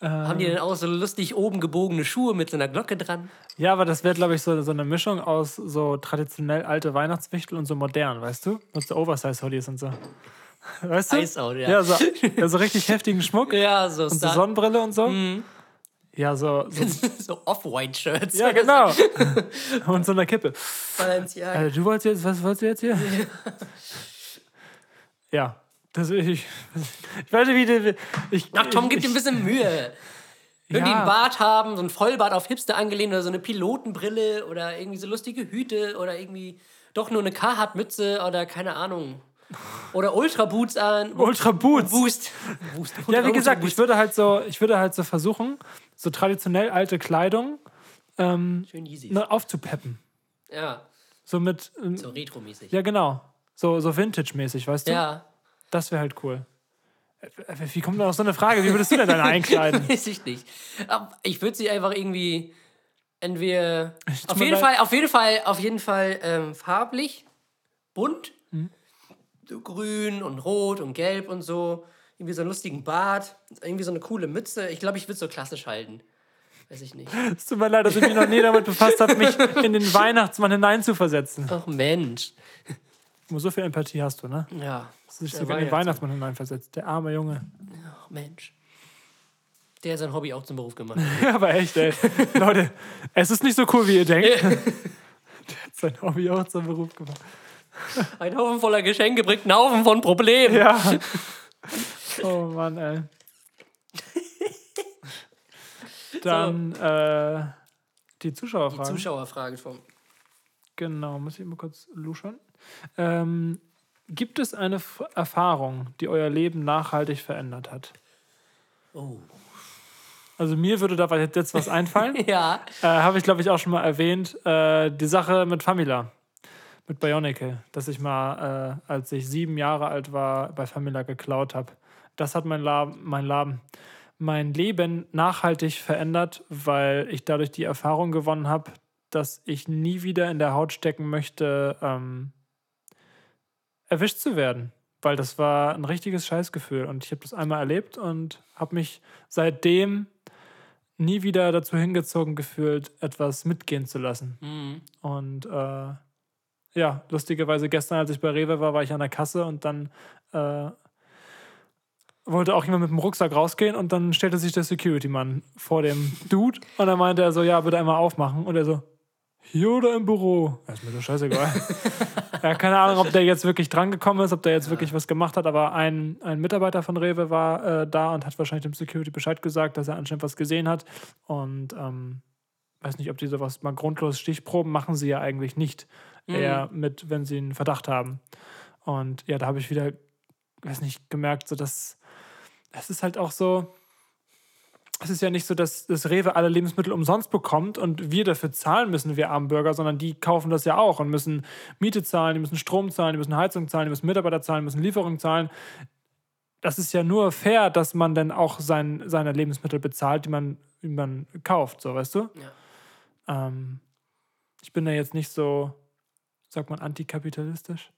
Haben die denn auch so lustig oben gebogene Schuhe mit so einer Glocke dran?
ja, aber das wäre, glaube ich, so, so eine Mischung aus so traditionell alte Weihnachtswichtel und so modern, weißt du? Mit so Oversize-Hoodies und so. Weißt du?
Out, ja.
Ja, so, ja, so richtig heftigen Schmuck
Ja, so,
und so Sonnenbrille und so.
Mhm.
Ja, so, so
so Off-White-Shirts.
Ja, genau. Und so eine Kippe.
Balenciaga.
Äh, du wolltest jetzt, was wolltest du jetzt hier? Ja, das ich. Ich weiß nicht, wie die, ich.
Ach, Tom, gib
ich,
dir ein bisschen Mühe. Die
Ja.
einen Bart haben, so ein Vollbart auf Hipster angelehnt oder so eine Pilotenbrille oder irgendwie so lustige Hüte oder irgendwie doch nur eine Carhartt-Mütze oder keine Ahnung. Oder Ultra-Boots an.
Ultra Boots.
Boost. Boost.
Ja, wie gesagt, ich würde halt so, ich würde halt so versuchen, so traditionell alte Kleidung
Schön easy.
ne, aufzupeppen.
Ja,
So mit. ähm,
so retro-mäßig.
Ja, genau. So, so Vintage-mäßig, weißt du?
Ja,
Das wäre halt cool. Äh, Wie kommt denn auf so eine Frage? Wie würdest du denn deine einkleiden?
weiß ich nicht. Aber Ich würde sie einfach irgendwie entweder auf jeden. Fall, auf jeden Fall, auf jeden Fall ähm, farblich, bunt,
Hm?
so grün und rot und gelb und so. Irgendwie so einen lustigen Bart, irgendwie so eine coole Mütze. Ich glaube, ich würde so klassisch halten. Weiß ich nicht.
Es tut mir leid, dass ich mich noch nie damit befasst habe, mich in den Weihnachtsmann hineinzuversetzen.
Ach Mensch.
So viel Empathie hast du, ne?
Ja.
Dass du dich sogar in den
Weihnachtsmann.
Weihnachtsmann hineinversetzt. Der arme Junge.
Ach Mensch. Der hat sein Hobby auch zum Beruf gemacht.
Ja, aber echt, ey. Leute, es ist nicht so cool, wie ihr denkt. Der hat sein Hobby auch zum Beruf gemacht.
Ein Haufen voller Geschenke bringt einen Haufen von Problemen.
Ja. Oh Mann, ey. Dann äh, die Zuschauerfragen.
Zuschauerfrage vom.
Genau, muss ich mal kurz luschern. Ähm, gibt es eine F Erfahrung, die euer Leben nachhaltig verändert hat?
Oh.
Also mir würde da jetzt was einfallen.
Ja.
Äh, Habe ich, glaube ich, auch schon mal erwähnt. Äh, die Sache mit Famila, mit Bionicle, dass ich mal, äh, als ich sieben Jahre alt war, bei Famila geklaut habe. Das hat mein, Lab, mein, Laben, mein Leben nachhaltig verändert, weil ich dadurch die Erfahrung gewonnen habe, dass ich nie wieder in der Haut stecken möchte, ähm, erwischt zu werden. Weil das war ein richtiges Scheißgefühl. Und ich habe das einmal erlebt und habe mich seitdem nie wieder dazu hingezogen gefühlt, etwas mitgehen zu lassen.
Mhm.
Und äh, ja, lustigerweise gestern, als ich bei Rewe war, war ich an der Kasse und dann äh, wollte auch jemand mit dem Rucksack rausgehen und dann stellte sich der Security-Mann vor dem Dude und dann meinte er so, ja, bitte einmal aufmachen. Und er so, hier oder im Büro? Ja, ist mir doch scheißegal. ja, keine Ahnung, ob der jetzt wirklich drangekommen ist, ob der jetzt wirklich was gemacht hat, aber ein, ein Mitarbeiter von Rewe war äh, da und hat wahrscheinlich dem Security Bescheid gesagt, dass er anscheinend was gesehen hat. Und ähm, weiß nicht, ob die sowas mal grundlos Stichproben machen sie ja eigentlich nicht. Eher mit, wenn sie einen Verdacht haben. Und ja, da habe ich wieder, weiß nicht, gemerkt, so dass es ist halt auch so, es ist ja nicht so, dass das Rewe alle Lebensmittel umsonst bekommt und wir dafür zahlen müssen, wir armen Bürger, sondern die kaufen das ja auch und müssen Miete zahlen, die müssen Strom zahlen, die müssen Heizung zahlen, die müssen Mitarbeiter zahlen, die müssen Lieferung zahlen. Das ist ja nur fair, dass man dann auch sein, seine Lebensmittel bezahlt, die man, die man kauft, so weißt du?
Ja.
Ähm, ich bin da jetzt nicht so, sagt man, antikapitalistisch.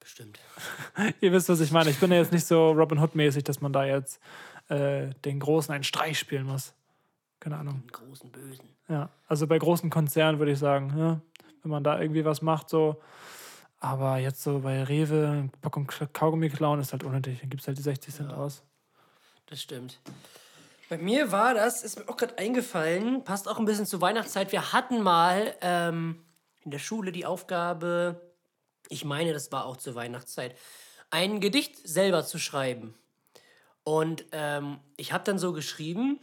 Bestimmt.
Ihr wisst, was ich meine. Ich bin ja jetzt nicht so Robin Hood-mäßig, dass man da jetzt äh, den Großen einen Streich spielen muss. Keine Ahnung.
Den großen Bösen.
Ja, also bei großen Konzernen würde ich sagen, ja, wenn man da irgendwie was macht, so. Aber jetzt so bei Rewe, Packung Kaugummi klauen ist halt unnötig. Dann gibt es halt die 60 Cent aus.
Das stimmt. Bei mir war das, ist mir auch gerade eingefallen, passt auch ein bisschen zur Weihnachtszeit. Wir hatten mal ähm, in der Schule die Aufgabe, ich meine, das war auch zur Weihnachtszeit, ein Gedicht selber zu schreiben. Und ähm, ich habe dann so geschrieben,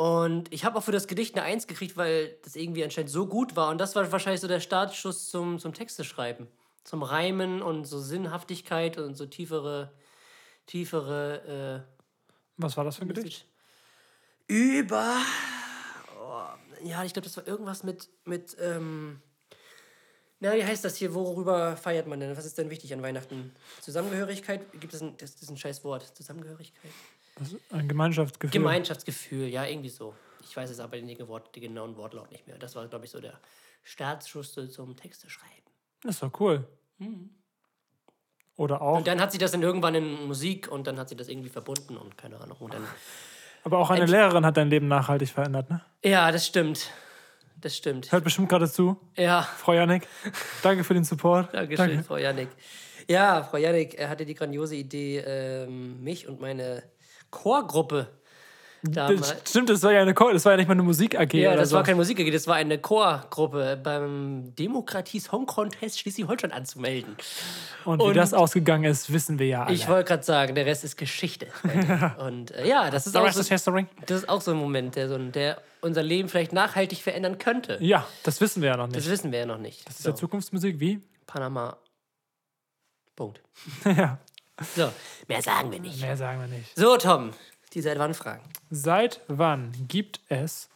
Und ich habe auch für das Gedicht eine Eins gekriegt, weil das irgendwie anscheinend so gut war. Und das war wahrscheinlich so der Startschuss zum, zum Texte schreiben. Zum Reimen und so Sinnhaftigkeit und so tiefere, tiefere äh,
Was war das für ein Gedicht?
über. Oh, ja, ich glaube, das war irgendwas mit. mit ähm, na, wie heißt das hier? Worüber feiert man denn? Was ist denn wichtig an Weihnachten? Zusammengehörigkeit? Gibt es ein, das ist ein scheiß Wort. Zusammengehörigkeit?
Ist ein Gemeinschaftsgefühl.
Gemeinschaftsgefühl, ja, irgendwie so. Ich weiß jetzt aber den, Wort, den genauen Wortlaut nicht mehr. Das war, glaube ich, so der Startschuss zum Texte schreiben.
das doch cool. Oder auch.
Und dann hat sie das dann irgendwann in Musik und dann hat sie das irgendwie verbunden und keine Ahnung. Und dann,
Aber auch eine. Lehrerin hat dein Leben nachhaltig verändert, ne?
ja, das stimmt. Das stimmt.
Hört bestimmt gerade zu.
Ja,
Frau Janik, danke für den Support.
Dankeschön, Frau Janik. Ja, Frau Janik hatte die grandiose Idee, ähm, mich und meine Chorgruppe damals.
Das, stimmt, das war ja eine Chor, das war ja nicht mal eine Musik-AG.
Ja,
oder
das
so.
war keine Musik, das war eine Chorgruppe beim Demokratie Song Contest Schleswig-Holstein anzumelden.
Und wie
und-
das ausgegangen ist, wissen wir ja alle.
Ich wollte gerade sagen, der Rest ist Geschichte. Und äh, ja, das ist,
The
auch so,
is history.
das ist auch so ein Moment, der, so, der unser Leben vielleicht nachhaltig verändern könnte.
Ja, das wissen wir ja noch nicht.
Das wissen wir ja noch nicht.
Das ist
so,
ja Zukunftsmusik, wie?
Panama. Punkt.
ja,
So, mehr sagen wir nicht.
mehr sagen wir nicht.
So, Tom, die seit wann fragen?
Seit wann gibt es,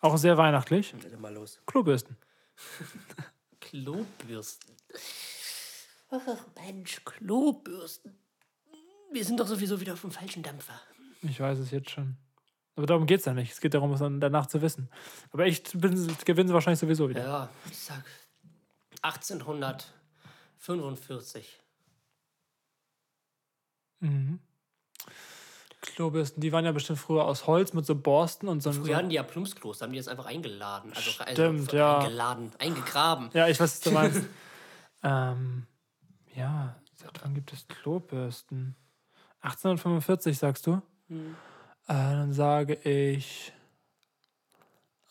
auch sehr weihnachtlich,
mal los.
Klobürsten?
Klobürsten. Ach, Mensch, Klobürsten. Wir sind doch sowieso wieder auf dem falschen Dampfer.
Ich weiß es jetzt schon. Aber darum geht es ja nicht. Es geht darum, es danach zu wissen. Aber ich gewinne wahrscheinlich sowieso wieder.
Ja, ich sag 1845.
Klobürsten, die waren ja bestimmt früher aus Holz mit so Borsten und so.
Früher
so
hatten die ja Plumpsklos, da haben die das einfach eingeladen. Also,
Stimmt,
also
ja.
Eingeladen, eingegraben.
ja, ich weiß, was du meinst. ähm, ja, seit wann gibt es Klobürsten? 1845, sagst du?
Hm.
Äh, dann sage ich.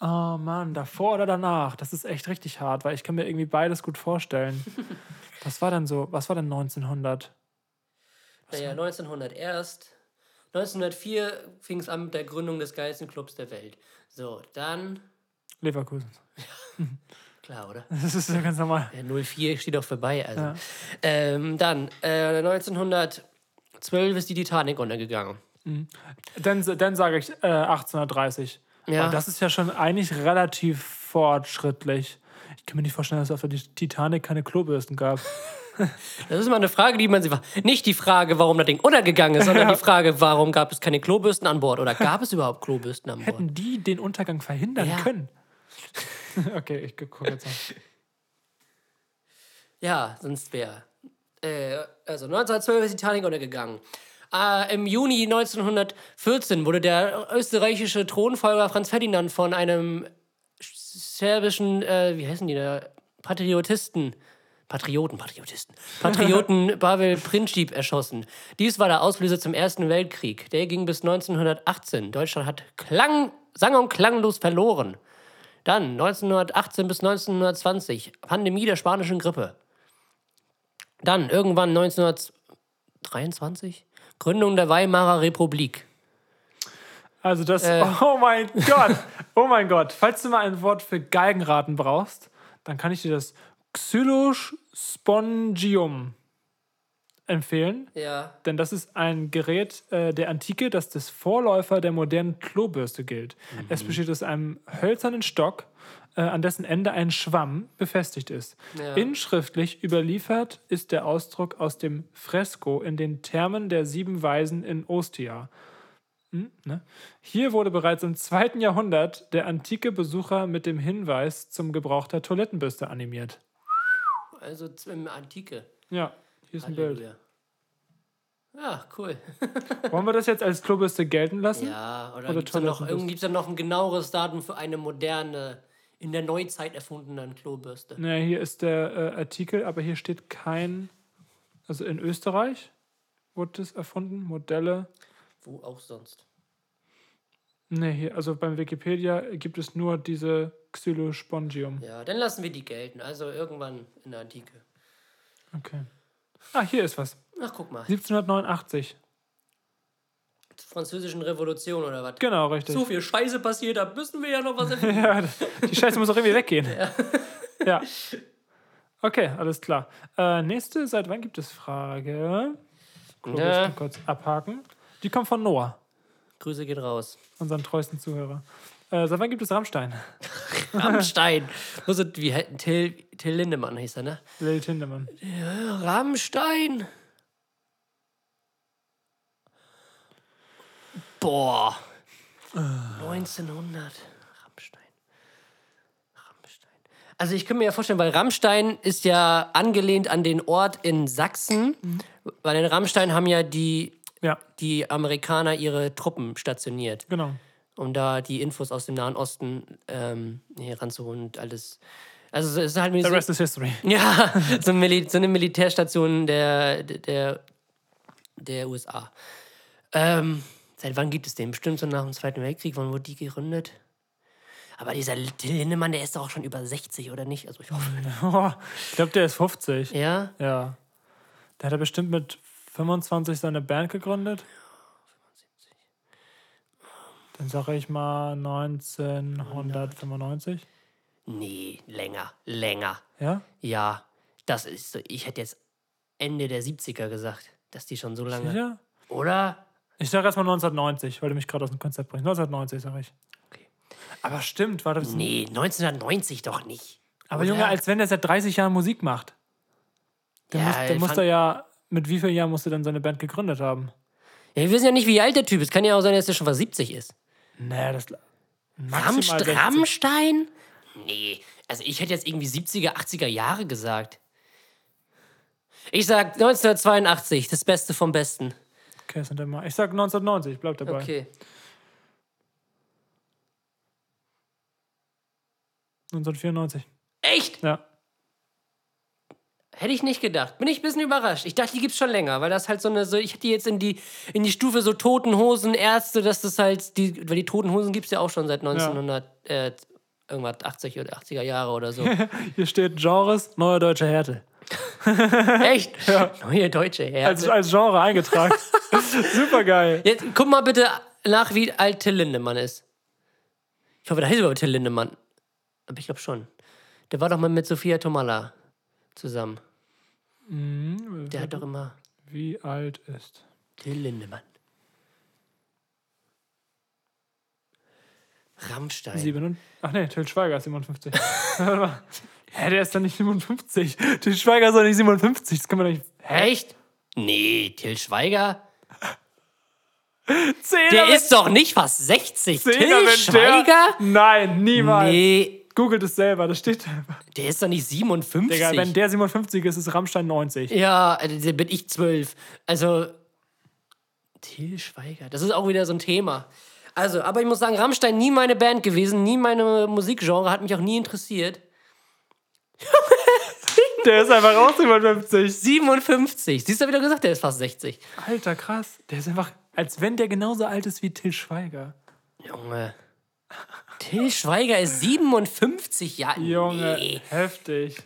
Oh Mann, davor oder danach? Das ist echt richtig hart, weil ich kann mir irgendwie beides gut vorstellen. was war denn so? Was war denn 1900?
Naja, 1900 erst. 1904 fing es an mit der Gründung des geilsten Clubs der Welt. So, dann.
Leverkusen.
Klar, oder?
Das ist ja ganz normal.
Ja, 04 steht auch vorbei. Also.
Ja.
Ähm, dann, äh, 1912 ist die Titanic untergegangen.
Dann, dann sage ich äh, 1830.
Ja.
Aber das ist ja schon eigentlich relativ fortschrittlich. Ich kann mir nicht vorstellen, dass es auf der Titanic keine Klobürsten gab.
Das ist mal eine Frage, die man sich. Nicht die Frage, warum das Ding untergegangen ist, sondern die Frage, warum gab es keine Klobürsten an Bord? Oder gab es überhaupt Klobürsten an Bord?
Hätten die den Untergang verhindern
Ja.
können? okay, ich gucke jetzt mal.
Ja, sonst wäre. Äh, also 1912 ist die Titanic untergegangen. Äh, Im Juni 1914 wurde der österreichische Thronfolger Franz Ferdinand von einem serbischen, äh, wie heißen die da, Patriotisten, Patrioten, Patriotisten, Patrioten Pavel Princip erschossen. Dies war der Auslöser zum Ersten Weltkrieg. Der ging bis 1918. Deutschland hat klang, sang- und klanglos verloren. Dann 1918 bis 1920, Pandemie der spanischen Grippe. Dann irgendwann 1923, Gründung der Weimarer Republik.
Also das,
Äh.
oh mein Gott, oh mein Gott. Falls du mal ein Wort für Geigenraten brauchst, dann kann ich dir das Xylospongium empfehlen.
Ja.
Denn das ist ein Gerät äh, der Antike, das des Vorläufer der modernen Klobürste gilt. Es besteht aus einem hölzernen Stock, äh, an dessen Ende ein Schwamm befestigt ist.
Ja.
Inschriftlich überliefert ist der Ausdruck aus dem Fresko in den Thermen der Sieben Weisen in Ostia. Hm, ne? Hier wurde bereits im zweiten Jahrhundert der antike Besucher mit dem Hinweis zum Gebrauch der Toilettenbürste animiert.
Also im Antike.
Ja, hier ist ein Bild.
Ja, cool.
Wollen wir das jetzt als Klobürste gelten lassen?
Ja, oder,
Oder
da irgendwie gibt's da noch ein genaueres Datum für eine moderne, in der Neuzeit erfundene Klobürste?
Ja, hier ist der äh, Artikel, aber hier steht kein. Also in Österreich wurde das erfunden, Modelle.
Wo auch sonst.
Ne, hier, also beim Wikipedia gibt es nur diese Xylospongium.
Ja, dann lassen wir die gelten. Also irgendwann in der Antike.
Okay. Ah, hier ist was.
Ach, guck mal.
1789.
französischen Revolution oder was?
Genau, richtig.
So viel Scheiße passiert, da müssen wir ja noch was erfinden.
Ja, die Scheiße muss auch irgendwie weggehen. Ja. Okay, alles klar. Äh, nächste, seit wann gibt es Frage? Kurz,
Ja.
kurz abhaken. Die kommt von Noah,
Grüße gehen raus.
unseren treuesten Zuhörer. Äh, seit wann gibt es Rammstein?
Rammstein. Muss es, wie Till, Till Lindemann hieß er, ne?
Lil Tindemann.
Rammstein. Boah. 1900. Rammstein. Rammstein. Also ich kann mir ja vorstellen, weil Rammstein ist ja angelehnt an den Ort in Sachsen, weil in Rammstein haben ja die,
Ja,
die Amerikaner ihre Truppen stationiert,
genau.
um da die Infos aus dem Nahen Osten ähm, hier ranzuholen und alles. Also es ist halt
The rest is history.
ja, so, ein Mili so eine Militärstation der, der, der USA. Ähm, seit wann gibt es den? Bestimmt so nach dem Zweiten Weltkrieg. Wann wurde die gegründet? Aber dieser Lindemann, der ist doch auch schon über 60, oder nicht? Also ich hoffe.
Ich glaube, der ist 50.
Ja?
Ja. Der hat er bestimmt mit 25 seine Band gegründet. Dann sage ich mal 1995.
Nee, länger, länger.
Ja?
Ja, das ist so. Ich hätte jetzt Ende der 70er gesagt, dass die schon so lange.
Sicher?
Oder?
Ich sage erstmal 1990, weil du mich gerade aus dem Konzept bringst. 1990 sage ich.
Okay.
Aber stimmt, war das.
Nee, 1990 doch nicht.
Aber? Junge, als wenn der seit 30 Jahren Musik macht. Der,
Ja,
muss, der muss er ja. Mit wie vielen Jahren musste dann seine Band gegründet haben?
Ja, wir wissen ja nicht, wie alt der Typ ist. Kann ja auch sein, dass der schon fast 70 ist.
Nee, das.
Rammst
Maximal 60.
Rammstein? Nee, also ich hätte jetzt irgendwie 70er, 80er Jahre gesagt. Ich sag 1982, das Beste vom Besten.
Okay, das sind immer. Ich sag 1990, bleib dabei.
Okay.
1994.
Echt?
Ja.
Hätte ich nicht gedacht. Bin ich ein bisschen überrascht. Ich dachte, die gibt's schon länger, weil das halt so eine, so, ich hätte die jetzt in die, in die Stufe so Toten Hosen, Ärzte, dass das halt, die, weil die Toten Hosen gibt's ja auch schon seit 1900, äh, irgendwas 80 oder 80er Jahre oder so.
Hier steht Genres, neuer deutscher Härte.
Echt? Neue deutsche Herzen.
Als, als Genre eingetragen. Super geil.
Jetzt guck mal bitte nach, wie alt Till Lindemann ist. Ich hoffe, da heißt überhaupt Till Lindemann. Aber ich glaube schon. Der war doch mal mit Sophia Tomala zusammen. Der hat doch immer
Wie alt ist?
Till Lindemann. Rammstein.
Sieben und, ach nee, Till Schweiger ist 57. Warte mal. Hä, der ist doch nicht 57. Till Schweiger ist doch nicht 57. Das kann man doch nicht.
Echt? Nee, Till Schweiger.
Zehner,
Der ist doch nicht fast 60.
Zehner,
Till Schweiger?
Der, nein, niemals.
Nee,
Googelt es selber, das steht da einfach.
der ist doch nicht 57.
Digga, wenn der 57 ist, ist Rammstein 90.
Ja, da bin ich zwölf. Also, Till Schweiger, das ist auch wieder so ein Thema. Also, aber ich muss sagen, Rammstein nie meine Band gewesen, nie meine Musikgenre, hat mich auch nie interessiert.
Der ist einfach auch 57.
57. Siehst du, wie du gesagt, der ist fast 60.
Alter, krass. Der ist einfach, als wenn der genauso alt ist wie Till Schweiger.
Junge. Till Schweiger ist 57 Jahre.
Junge,
Nee,
heftig.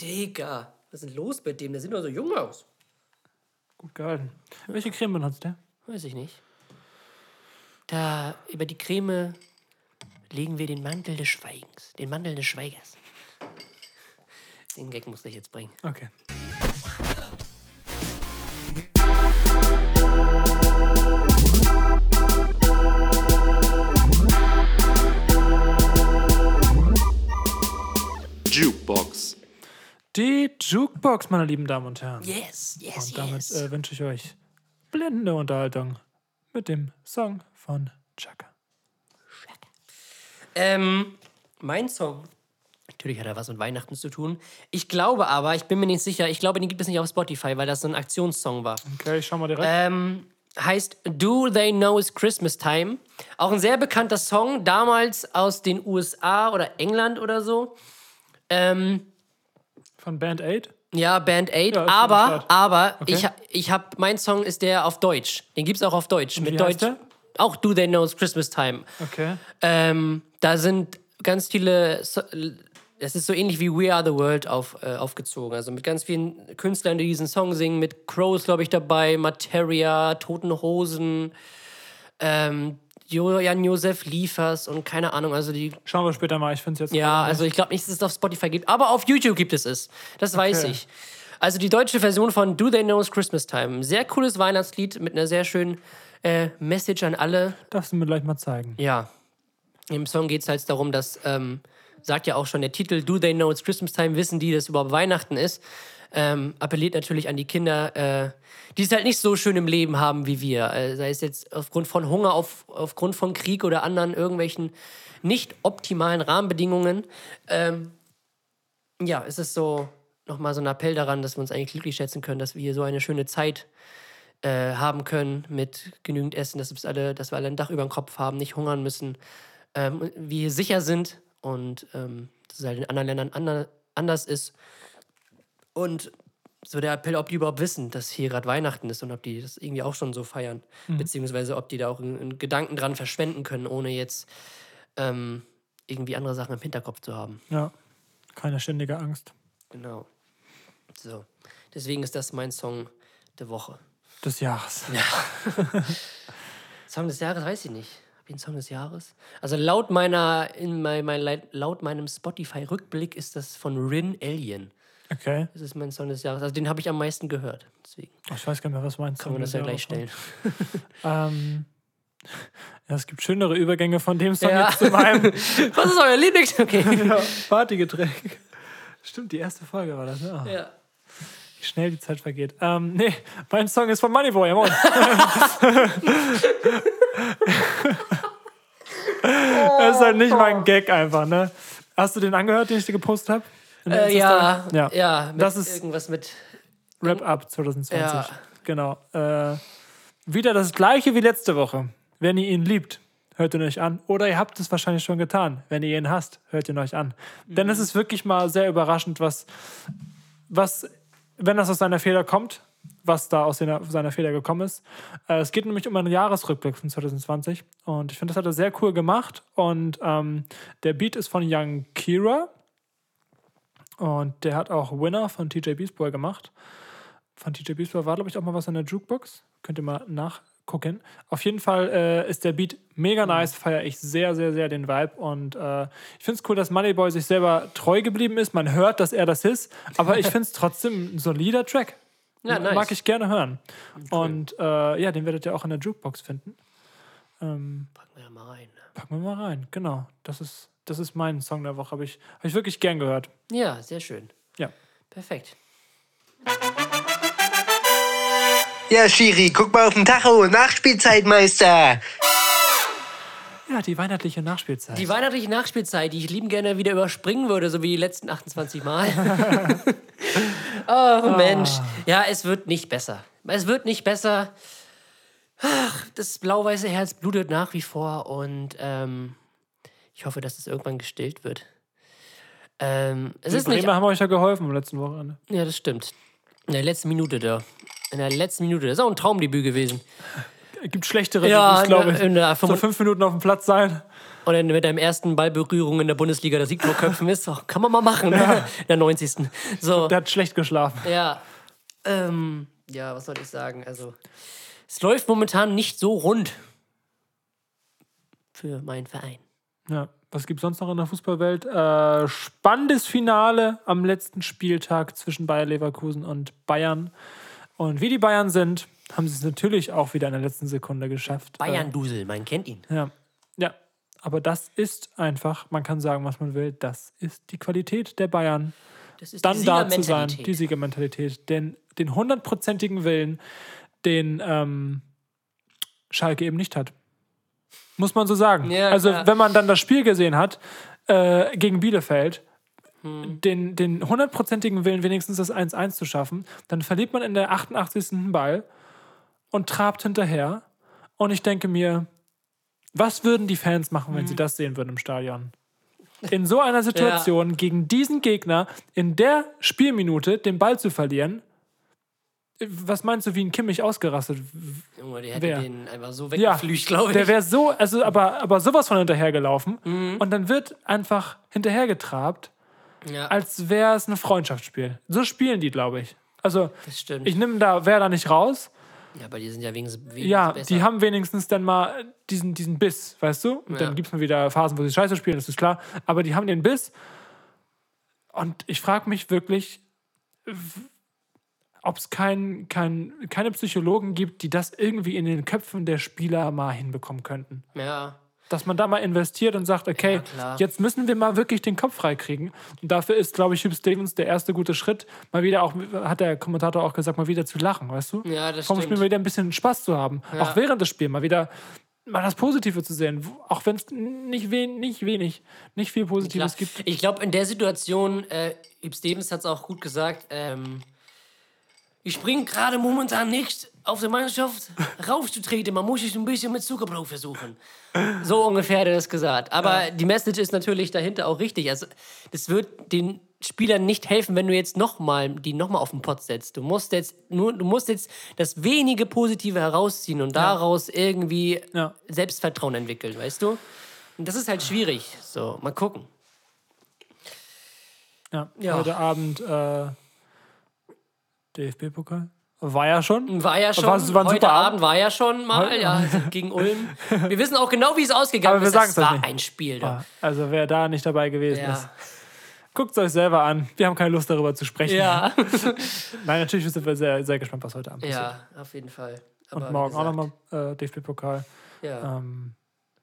Digga. Was ist denn los mit dem? Der sieht doch so jung aus.
Gut gehalten. Welche Creme benutzt der?
Weiß ich nicht. Da, über die Creme legen wir den Mantel des Schweigens. Den Mantel des Schweigers. Den Gag musste ich jetzt bringen.
Okay. Die Jukebox, meine lieben Damen und Herren.
Yes, yes,
Und damit
yes.
äh, wünsche ich euch blendende Unterhaltung mit dem Song von Chaka.
Ähm, mein Song. Natürlich hat er was mit Weihnachten zu tun. Ich glaube aber, ich bin mir nicht sicher, ich glaube, den gibt es nicht auf Spotify, weil das so ein Aktionssong war.
Okay, ich schau mal direkt.
Ähm, heißt Do They Know It's Christmas Time. Auch ein sehr bekannter Song, damals aus den USA oder England oder so. Ähm,
Von Band 8.
ja, Band 8.
Ja,
aber, aber,
Okay.
ich, ich hab, mein Song ist der auf Deutsch. Den gibt's auch auf Deutsch. Mit
wie
Deutsch.
heißt der?
Auch Do They Know It's Christmas Time.
Okay.
Ähm, da sind ganz viele es ist so ähnlich wie We Are the World auf, äh, aufgezogen. Also mit ganz vielen Künstlern, die diesen Song singen. Mit Crows, glaube ich, dabei, Materia, Toten Hosen, ähm, Jan Josef Liefers und keine Ahnung. Also die
Schauen wir später mal. Ich finde es jetzt.
ja, also ich glaube nicht, dass es auf Spotify gibt, aber auf YouTube gibt es es. Das weiß
Okay.
ich. Also die deutsche Version von Do They Know It's Christmas Time. Ein Sehr cooles Weihnachtslied mit einer sehr schönen äh, Message an alle.
Darfst du mir gleich mal zeigen.
Ja. Im Song geht es halt darum, dass, ähm, sagt ja auch schon der Titel, Do They Know It's Christmas Time, wissen die, dass überhaupt Weihnachten ist. Ähm, appelliert natürlich an die Kinder, äh, die es halt nicht so schön im Leben haben wie wir. Äh, sei es jetzt aufgrund von Hunger, auf, aufgrund von Krieg oder anderen irgendwelchen nicht optimalen Rahmenbedingungen. Ähm, ja, es ist so nochmal so ein Appell daran, dass wir uns eigentlich glücklich schätzen können, dass wir hier so eine schöne Zeit äh, haben können mit genügend Essen, dass, wir alle, dass wir alle ein Dach über dem Kopf haben, nicht hungern müssen, ähm, wir sicher sind und ähm, dass es halt in anderen Ländern ander, anders ist. Und so der Appell, ob die überhaupt wissen, dass hier gerade Weihnachten ist und ob die das irgendwie auch schon so feiern, beziehungsweise ob die da auch einen, einen Gedanken dran verschwenden können, ohne jetzt ähm, irgendwie andere Sachen im Hinterkopf zu haben.
Ja. Keine ständige Angst.
Genau. So. Deswegen ist das mein Song der Woche.
Des Jahres.
Song des Jahres weiß ich nicht. Hab ich einen Song des Jahres? Also laut meiner, in mein, mein, laut meinem Spotify-Rückblick ist das von Rin Alien.
Okay.
Das ist mein Song des Jahres. Also den habe ich am meisten gehört. Deswegen
Ich weiß gar nicht mehr, was meinst
kann man das ja gleich stellen.
Ähm, ja, es gibt schönere Übergänge von dem Song
Ja.
jetzt zu meinem
Was ist euer Lieblings? Okay.
ja, Partygetränk. Stimmt, die erste Folge war das. Ja.
Ja.
Wie schnell die Zeit vergeht. Ähm, nee, mein Song ist von Moneyboy, jawohl. das ist halt nicht mein Gag einfach, ne? Hast du den angehört, den ich dir gepostet habe?
Äh, ja, ja,
Ja. Das ist-
irgendwas mit.
Wrap Up 2020.
Ja.
Genau. Äh, wieder das gleiche wie letzte Woche. Wenn ihr ihn liebt, hört ihn euch an. Oder ihr habt es wahrscheinlich schon getan. Wenn ihr ihn hasst, hört ihn euch an. Denn es ist wirklich mal sehr überraschend, was, was, wenn das aus seiner Feder kommt, was da aus seiner, seiner Feder gekommen ist. Äh, es geht nämlich um einen Jahresrückblick von 2020. Und ich finde, das hat er sehr cool gemacht. Und ähm, der Beat ist von Young Kira. Und der hat auch Winner von TJ Beast Boy gemacht von TJ Beast Boy war, glaube ich, auch mal was in der Jukebox. Könnt ihr mal nachgucken. Auf jeden Fall äh, ist der Beat mega nice, feiere ich sehr, sehr, sehr den Vibe. Und äh, ich finde es cool, dass Moneyboy sich selber treu geblieben ist. Man hört, dass er das ist, aber ich finde es trotzdem ein solider Track.
Ja, nice.
Mag ich gerne hören. Und äh, ja, den werdet ihr auch in der Jukebox finden.
Packen wir mal rein.
Packen wir mal rein. Genau. Das ist, das ist mein Song der Woche. Habe ich, hab ich wirklich gern gehört.
Ja, sehr schön.
Ja.
Perfekt.
Ja, Schiri, guck mal auf den Tacho. Nachspielzeitmeister.
Ja, die weihnachtliche Nachspielzeit.
Die weihnachtliche Nachspielzeit, die ich lieben gerne wieder überspringen würde, so wie die letzten 28 Mal. oh, Mensch. Ja, es wird nicht besser. Es wird nicht besser. Ach, das blau-weiße Herz blutet nach wie vor und ähm, ich hoffe, dass es irgendwann gestillt wird. Ähm, es
die
ist nicht.
Bremer haben euch ja geholfen am letzten Wochenende.
Ja, das stimmt. In der letzten Minute da. In der letzten Minute. Das ist auch ein Traumdebüt gewesen.
gibt schlechtere
Ja,
glaube ich.
in der
so
25
fünf Minuten auf dem Platz sein.
Und dann mit deinem ersten Ballberührung in der Bundesliga das Siegtor köpfen ist, oh, kann man mal machen, ne? In der 90. So,
Der hat schlecht geschlafen.
ja. Ähm, ja, was soll ich sagen? Also, es läuft momentan nicht so rund für meinen Verein.
Ja. Was gibt sonst noch in der Fußballwelt? Äh, spannendes Finale am letzten Spieltag zwischen Bayer Leverkusen und Bayern. Und wie die Bayern sind, haben sie es natürlich auch wieder in der letzten Sekunde geschafft.
Bayern-Dusel, man kennt ihn.
Äh, ja. ja. Aber das ist einfach, man kann sagen, was man will, das ist die Qualität der Bayern.
Das ist
dann
die
da zu sein, die Siegermentalität, den, den hundertprozentigen Willen, den ähm, Schalke eben nicht hat. Muss man so sagen.
Ja,
also,
klar.
wenn man dann das Spiel gesehen hat äh, gegen Bielefeld,
Hm.
den, den hundertprozentigen Willen, wenigstens das 1-1 zu schaffen, dann verliert man in der 88. einen Ball und trabt hinterher. Und ich denke mir, was würden die Fans machen,
Hm.
wenn sie das sehen würden im Stadion? In so einer Situation gegen diesen Gegner in der Spielminute den Ball zu verlieren, was meinst du, wie ein Kimmich ausgerastet?
Junge, der hätte
Wer?
den einfach so
Ja,
weggeflücht, glaube ich.
der wäre so, also aber, aber sowas von hinterhergelaufen
Mhm.
und dann wird einfach hinterhergetrabt
Ja.
als wäre es ein Freundschaftsspiel. So spielen die, glaube ich. Also,
Das stimmt.
ich nehme da Werder nicht raus.
ja, aber die sind ja wenigstens, wenigstens
Ja,
besser.
die haben wenigstens dann mal diesen, diesen Biss, weißt du? Und
Ja.
dann gibt es mal wieder Phasen, wo sie scheiße spielen, das ist klar. Aber die haben den Biss. Und ich frage mich wirklich, ob es kein, kein, keine Psychologen gibt, die das irgendwie in den Köpfen der Spieler mal hinbekommen könnten.
Ja.
Dass man da mal investiert und sagt, okay,
Ja,
jetzt müssen wir mal wirklich den Kopf freikriegen. Und dafür ist, glaube ich, Hugh Stevens der erste gute Schritt, mal wieder auch, hat der Kommentator auch gesagt, mal wieder zu lachen, weißt du?
Ja, das
Vom
stimmt.
Spiel mal wieder ein bisschen Spaß zu haben.
Ja.
Auch während des Spiels mal wieder mal das Positive zu sehen. Auch wenn es nicht, wen, nicht wenig, nicht viel Positives
Klar.
gibt.
Ich glaube, in der Situation, äh, Stevens hat es auch gut gesagt, ähm, ich springe gerade momentan nicht auf der Mannschaft raufzutreten. Man muss es ein bisschen mit Zuckerbrot versuchen. So ungefähr hat er das gesagt. Aber die Message ist natürlich dahinter auch richtig. Also, das wird den Spielern nicht helfen, wenn du jetzt nochmal die nochmal auf den Pott setzt. Du musst jetzt nur, du musst jetzt das wenige Positive herausziehen und daraus irgendwie
Ja.
Selbstvertrauen entwickeln, weißt du? Und das ist halt schwierig. So, mal gucken.
Ja.
Ja.
Heute Abend äh, DFB-Pokal. War ja schon.
War ja schon.
War- war
heute Abend
Abend.
war ja schon mal,
Heute-
ja, gegen Ulm. Wir wissen auch genau, wie es ausgegangen
Aber wir
ist. Es war
nicht.
ein Spiel. Da.
Also wer da nicht dabei gewesen ist,
Ja.
guckt es euch selber an. Wir haben keine Lust darüber zu sprechen.
Ja.
Nein, natürlich sind wir sehr, sehr gespannt, was heute Abend passiert.
ja, auf jeden Fall. Aber
Und morgen auch nochmal äh, DFB-Pokal.
Ja.
Ähm,